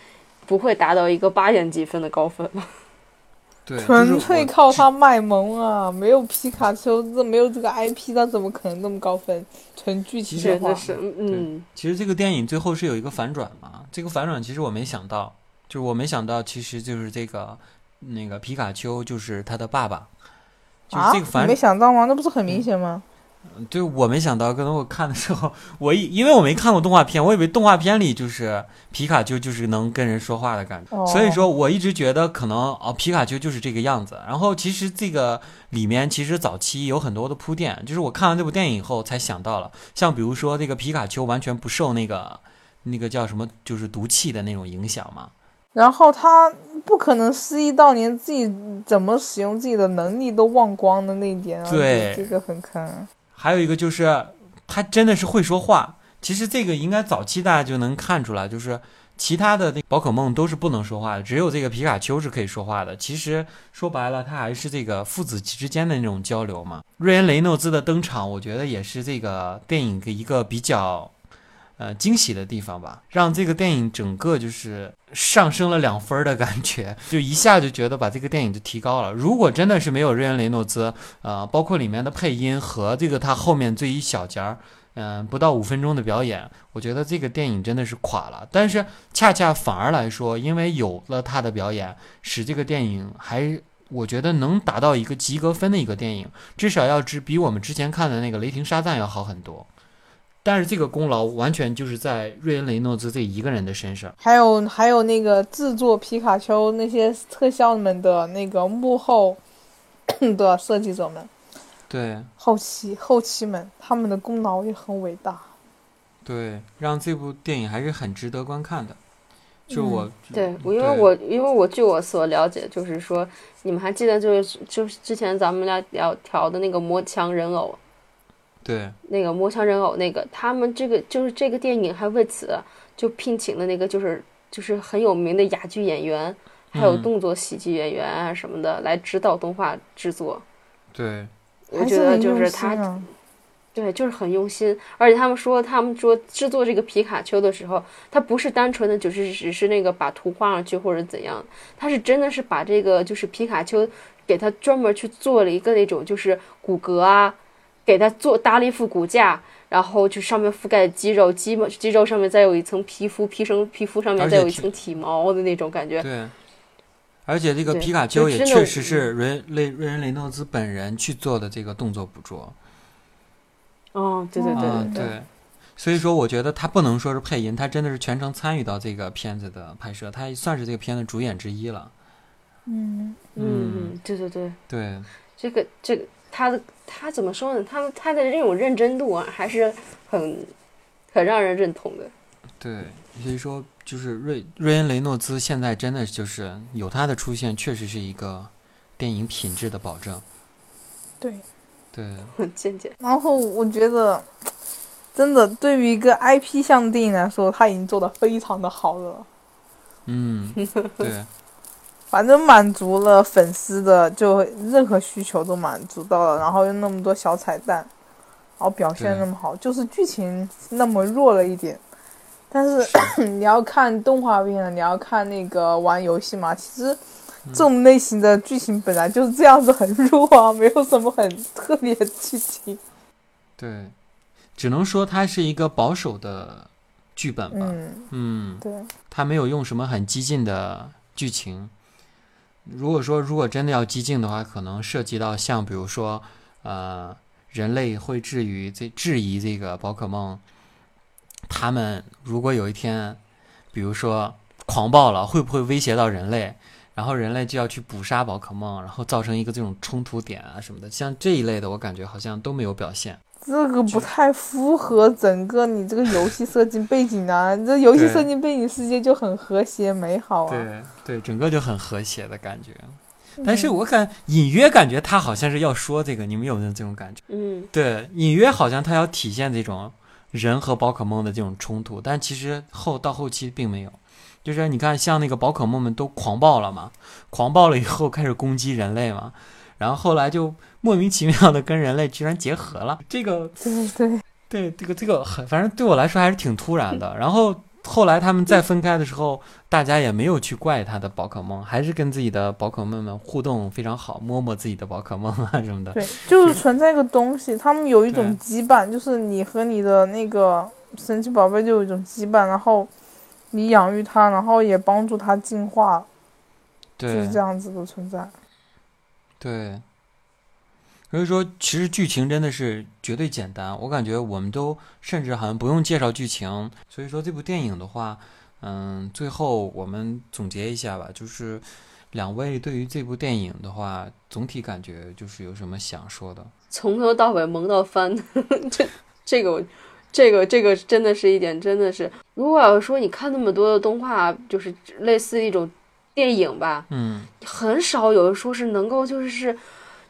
不会达到一个八点几分的高分了。对，纯粹靠他卖萌啊！没有皮卡丘，这没有这个 IP，他怎么可能那么高分？纯剧情真的话，是嗯，其实这个电影最后是有一个反转嘛？这个反转其实我没想到，就是我没想到，其实就是这个那个皮卡丘就是他的爸爸，就是这个反啊、没想到吗？那不是很明显吗？对，我没想到，可能我看的时候，我一因为我没看过动画片，我以为动画片里就是皮卡丘就是能跟人说话的感觉，哦、所以说我一直觉得可能哦皮卡丘就是这个样子。然后其实这个里面其实早期有很多的铺垫，就是我看完这部电影以后才想到了，像比如说这个皮卡丘完全不受那个那个叫什么就是毒气的那种影响嘛。然后他不可能失忆到连自己怎么使用自己的能力都忘光的那一点啊，对，这个很坑。还有一个就是，他真的是会说话。其实这个应该早期大家就能看出来，就是其他的那宝可梦都是不能说话的，只有这个皮卡丘是可以说话的。其实说白了，它还是这个父子之间的那种交流嘛。瑞恩雷诺兹的登场，我觉得也是这个电影的一个比较呃惊喜的地方吧，让这个电影整个就是上升了两分的感觉，就一下就觉得把这个电影就提高了。如果真的是没有瑞恩雷诺兹，呃，包括里面的配音和这个他后面这一小节儿，嗯，不到五分钟的表演，我觉得这个电影真的是垮了。但是恰恰反而来说，因为有了他的表演，使这个电影还我觉得能达到一个及格分的一个电影，至少要比比我们之前看的那个《雷霆沙赞》要好很多。但是这个功劳完全就是在瑞恩·雷诺兹这一个人的身上，还有还有那个制作皮卡丘那些特效们的那个幕后 的设计者们，对，后期后期们他们的功劳也很伟大，对，让这部电影还是很值得观看的。就我，嗯、对我，因为我因为我据我所了解，就是说，你们还记得就是就是之前咱们俩要调的那个魔强人偶。对，那个魔强人偶，那个他们这个就是这个电影还为此就聘请了那个就是就是很有名的哑剧演员，还有动作喜剧演员啊什么的、嗯、来指导动画制作。对，我觉得就是啊他，对，就是很用心。而且他们说，他们说制作这个皮卡丘的时候，他不是单纯的就是只是那个把图画上去或者怎样，他是真的是把这个就是皮卡丘给他专门去做了一个那种就是骨骼啊。给它做搭了一副骨架，然后就上面覆盖肌肉，肌肌肉上面再有一层皮肤，皮层皮肤上面再有一层体毛的那种感觉。对，而且这个皮卡丘也确实是瑞雷瑞恩雷诺兹本人去做的这个动作捕捉。哦，对对对对对。对所以说，我觉得他不能说是配音，他真的是全程参与到这个片子的拍摄，他算是这个片子主演之一了。嗯嗯，对对对对，这个这个。他的他怎么说呢？他他的这种认真度啊，还是很很让人认同的。对，所以说就是瑞瑞恩雷诺兹现在真的就是有他的出现，确实是一个电影品质的保证。对，对，很见解。然后我觉得，真的对于一个 IP 向电影来说，他已经做的非常的好了。嗯，对。反正满足了粉丝的，就任何需求都满足到了，然后又那么多小彩蛋，然后表现那么好，就是剧情那么弱了一点。但是 你要看动画片，你要看那个玩游戏嘛，其实这种类型的剧情本来就是这样子，很弱啊，没有什么很特别的剧情。对，只能说它是一个保守的剧本吧。嗯嗯，对，它没有用什么很激进的剧情。如果说如果真的要激进的话，可能涉及到像比如说，呃，人类会质疑这质疑这个宝可梦，他们如果有一天，比如说狂暴了，会不会威胁到人类？然后人类就要去捕杀宝可梦，然后造成一个这种冲突点啊什么的，像这一类的，我感觉好像都没有表现。这个不太符合整个你这个游戏设计背景啊！这游戏设计背景世界就很和谐美好啊。对对，整个就很和谐的感觉。但是我感隐约感觉他好像是要说这个，你们有没有这种感觉？嗯，对，隐约好像他要体现这种人和宝可梦的这种冲突，但其实后到后期并没有。就是你看，像那个宝可梦们都狂暴了嘛，狂暴了以后开始攻击人类嘛，然后后来就莫名其妙的跟人类居然结合了。这个对对对，这个这个很，反正对我来说还是挺突然的。然后后来他们再分开的时候，大家也没有去怪他的宝可梦，还是跟自己的宝可梦们互动非常好，摸摸自己的宝可梦啊什么的。对，就是存在一个东西，他们有一种羁绊，就是你和你的那个神奇宝贝就有一种羁绊，然后。你养育它，然后也帮助它进化，就是这样子的存在。对，所以说，其实剧情真的是绝对简单。我感觉我们都甚至好像不用介绍剧情。所以说，这部电影的话，嗯，最后我们总结一下吧，就是两位对于这部电影的话，总体感觉就是有什么想说的？从头到尾萌到翻，这这个。这个这个真的是一点，真的是，如果要说你看那么多的动画，就是类似一种电影吧，嗯，很少有的说是能够就是是，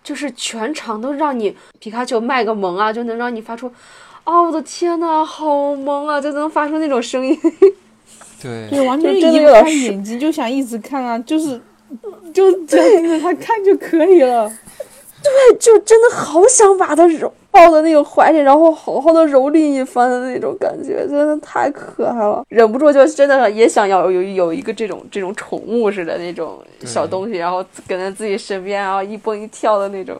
就是全场都让你皮卡丘卖个萌啊，就能让你发出，哦我的天呐，好萌啊，就能发出那种声音。对，就，完全睁开眼睛就想一直看啊，就是就盯着他看就可以了。对，就真的好想把它揉。抱在那个怀里，然后好好的蹂躏一番的那种感觉，真的太可爱了，忍不住就真的也想要有有一个这种这种宠物似的那种小东西，然后跟在自己身边，然后一蹦一跳的那种，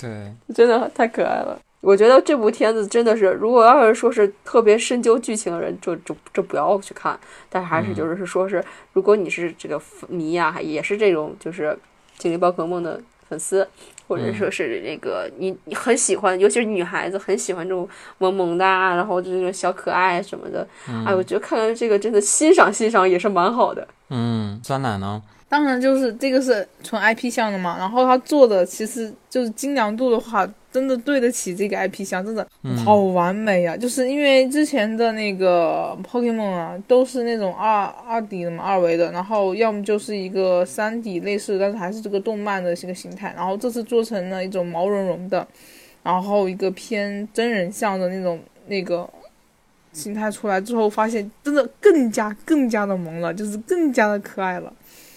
对，真的太可爱了。我觉得这部片子真的是，如果要是说是特别深究剧情的人，就就就不要去看。但还是就是说是，如果你是这个迷呀，也是这种就是精灵宝可梦的粉丝。或者说是那个你你很喜欢，尤其是女孩子很喜欢这种萌萌的，然后就那种小可爱什么的。哎，我觉得看看这个真的欣赏欣赏也是蛮好的。嗯，酸奶呢？当然就是这个是纯 IP 向的嘛，然后他做的其实就是精良度的话。真的对得起这个 IP 项，真的好完美呀！就是因为之前的那个 Pokemon 啊，都是那种二二 D 的嘛，二维的，然后要么就是一个三 D 类似，但是还是这个动漫的这个形态。然后这次做成了一种毛茸茸的，然后一个偏真人像的那种那个形态出来之后，发现真的更加更加的萌了，就是更加的可爱了。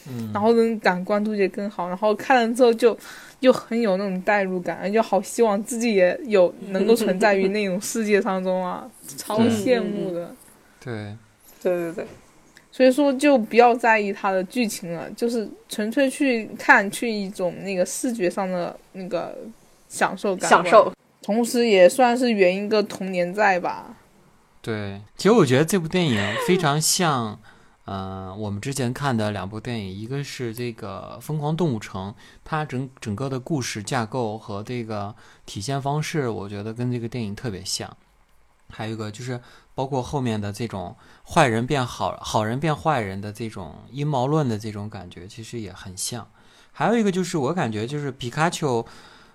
嗯，然后人感官度也更好，然后看了之后就。又很有那种代入感，就好希望自己也有能够存在于那种世界当中啊，超羡慕的。对，对对对，所以说就不要在意它的剧情了，就是纯粹去看，去一种那个视觉上的那个享受感，享受，同时也算是圆一个童年在吧。对，其实我觉得这部电影非常像。嗯，我们之前看的两部电影，一个是这个《疯狂动物城》，它整整个的故事架构和这个体现方式，我觉得跟这个电影特别像。还有一个就是包括后面的这种坏人变好，好人变坏人的这种阴谋论的这种感觉，其实也很像。还有一个就是我感觉就是皮卡丘，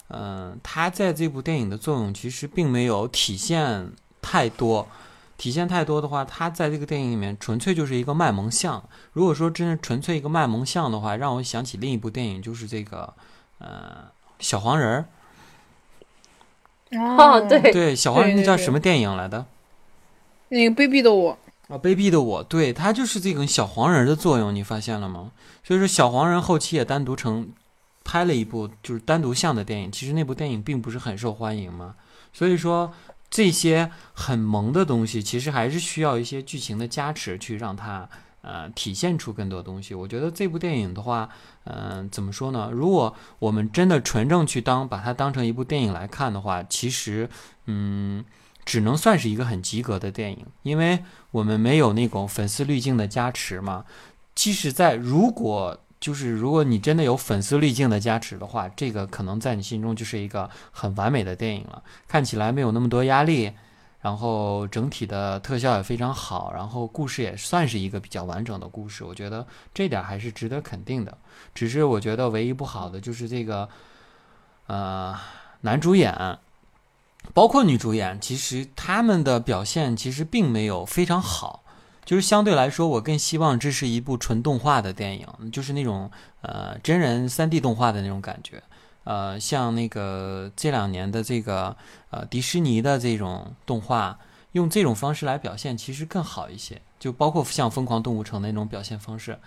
嗯，他在这部电影的作用其实并没有体现太多。体现太多的话，他在这个电影里面纯粹就是一个卖萌像。如果说真是纯粹一个卖萌像的话，让我想起另一部电影，就是这个，呃，小黄人儿。哦，对对，小黄人那叫什么电影来的？那个卑鄙的我啊，卑鄙的我，对他就是这种小黄人的作用，你发现了吗？所以说，小黄人后期也单独成拍了一部就是单独像的电影，其实那部电影并不是很受欢迎嘛。所以说。这些很萌的东西，其实还是需要一些剧情的加持，去让它呃体现出更多东西。我觉得这部电影的话，嗯，怎么说呢？如果我们真的纯正去当把它当成一部电影来看的话，其实嗯，只能算是一个很及格的电影，因为我们没有那种粉丝滤镜的加持嘛。即使在如果就是如果你真的有粉丝滤镜的加持的话，这个可能在你心中就是一个很完美的电影了。看起来没有那么多压力，然后整体的特效也非常好，然后故事也算是一个比较完整的故事。我觉得这点还是值得肯定的。只是我觉得唯一不好的就是这个，呃，男主演，包括女主演，其实他们的表现其实并没有非常好。就是相对来说，我更希望这是一部纯动画的电影，就是那种呃真人三 D 动画的那种感觉。呃，像那个这两年的这个呃迪士尼的这种动画，用这种方式来表现，其实更好一些。就包括像《疯狂动物城》那种表现方式。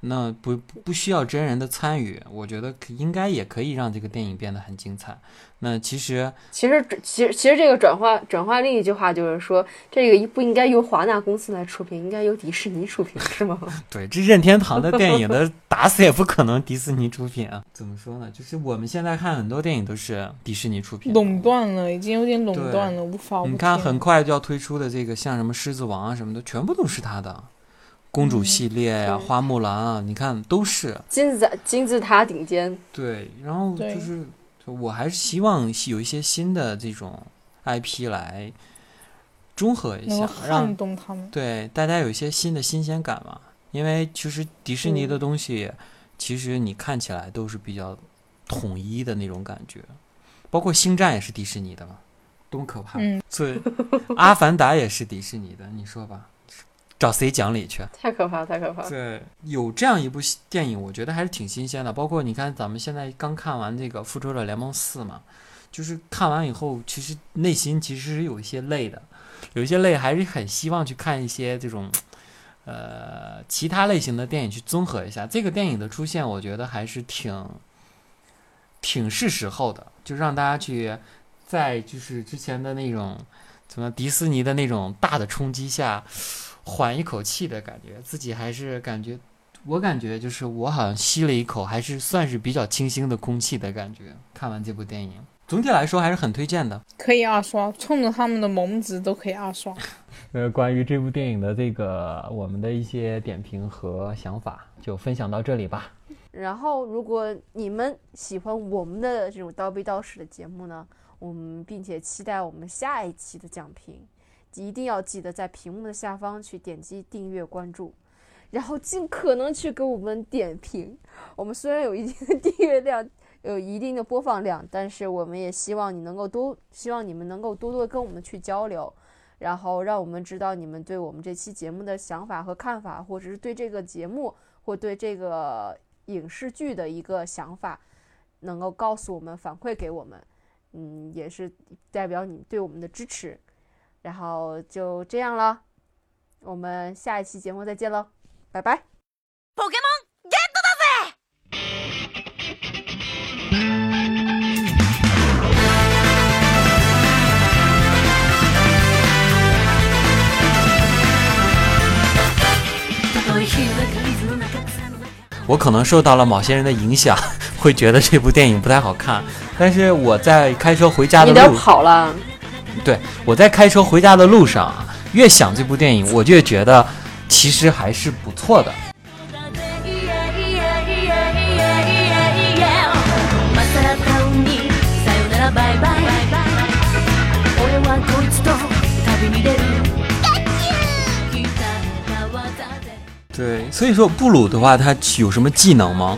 那不不需要真人的参与，我觉得应该也可以让这个电影变得很精彩。那其实，其实，其实，其实这个转化转化另一句话就是说，这个不应该由华纳公司来出品，应该由迪士尼出品，是吗？对，这任天堂的电影的打死也不可能迪士尼出品啊。怎么说呢？就是我们现在看很多电影都是迪士尼出品，垄断了，已经有点垄断了，无法。你看，很快就要推出的这个，像什么狮子王啊什么的，全部都是他的。公主系列呀，花木兰啊，你看都是金字金字塔顶尖。对，然后就是，我还是希望有一些新的这种 IP 来中和一下，让动他们。对，大家有一些新的新鲜感嘛。因为其实迪士尼的东西，其实你看起来都是比较统一的那种感觉，包括星战也是迪士尼的嘛，多可怕！嗯，所以阿凡达也是迪士尼的，你说吧。找谁讲理去？太可怕，太可怕！对，有这样一部电影，我觉得还是挺新鲜的。包括你看，咱们现在刚看完这个《复仇者联盟四》嘛，就是看完以后，其实内心其实是有一些累的，有一些累，还是很希望去看一些这种，呃，其他类型的电影去综合一下。这个电影的出现，我觉得还是挺，挺是时候的，就让大家去在就是之前的那种什么迪士尼的那种大的冲击下。缓一口气的感觉，自己还是感觉，我感觉就是我好像吸了一口，还是算是比较清新的空气的感觉。看完这部电影，总体来说还是很推荐的，可以二刷，冲着他们的萌值都可以二刷。呃，关于这部电影的这个我们的一些点评和想法，就分享到这里吧。然后，如果你们喜欢我们的这种刀逼刀式的节目呢，我们并且期待我们下一期的讲评。一定要记得在屏幕的下方去点击订阅关注，然后尽可能去给我们点评。我们虽然有一定的订阅量，有一定的播放量，但是我们也希望你能够多，希望你们能够多多跟我们去交流，然后让我们知道你们对我们这期节目的想法和看法，或者是对这个节目或对这个影视剧的一个想法，能够告诉我们反馈给我们，嗯，也是代表你对我们的支持。然后就这样了，我们下一期节目再见喽，拜拜。我可能受到了某些人的影响，会觉得这部电影不太好看。但是我在开车回家的路，跑了。对，我在开车回家的路上啊，越想这部电影，我就觉得其实还是不错的。对，所以说布鲁的话，他有什么技能吗？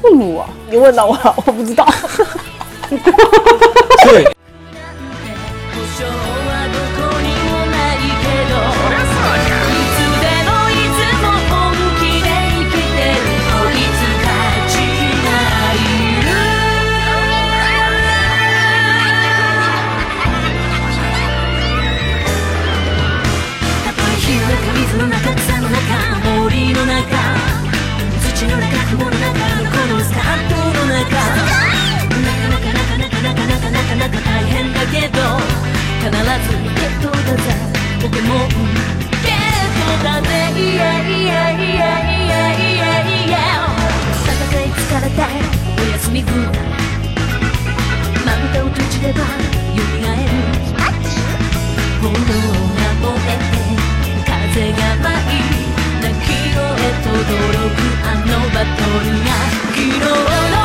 布鲁啊，你问到我了，我不知道。对。show. もゲットだぜいやいやいやいやいやいやさかせいつかたいおやすみくぐまぶたを閉じればよみがえる炎が燃えて風が舞い。泣き声とどろくあのバトルが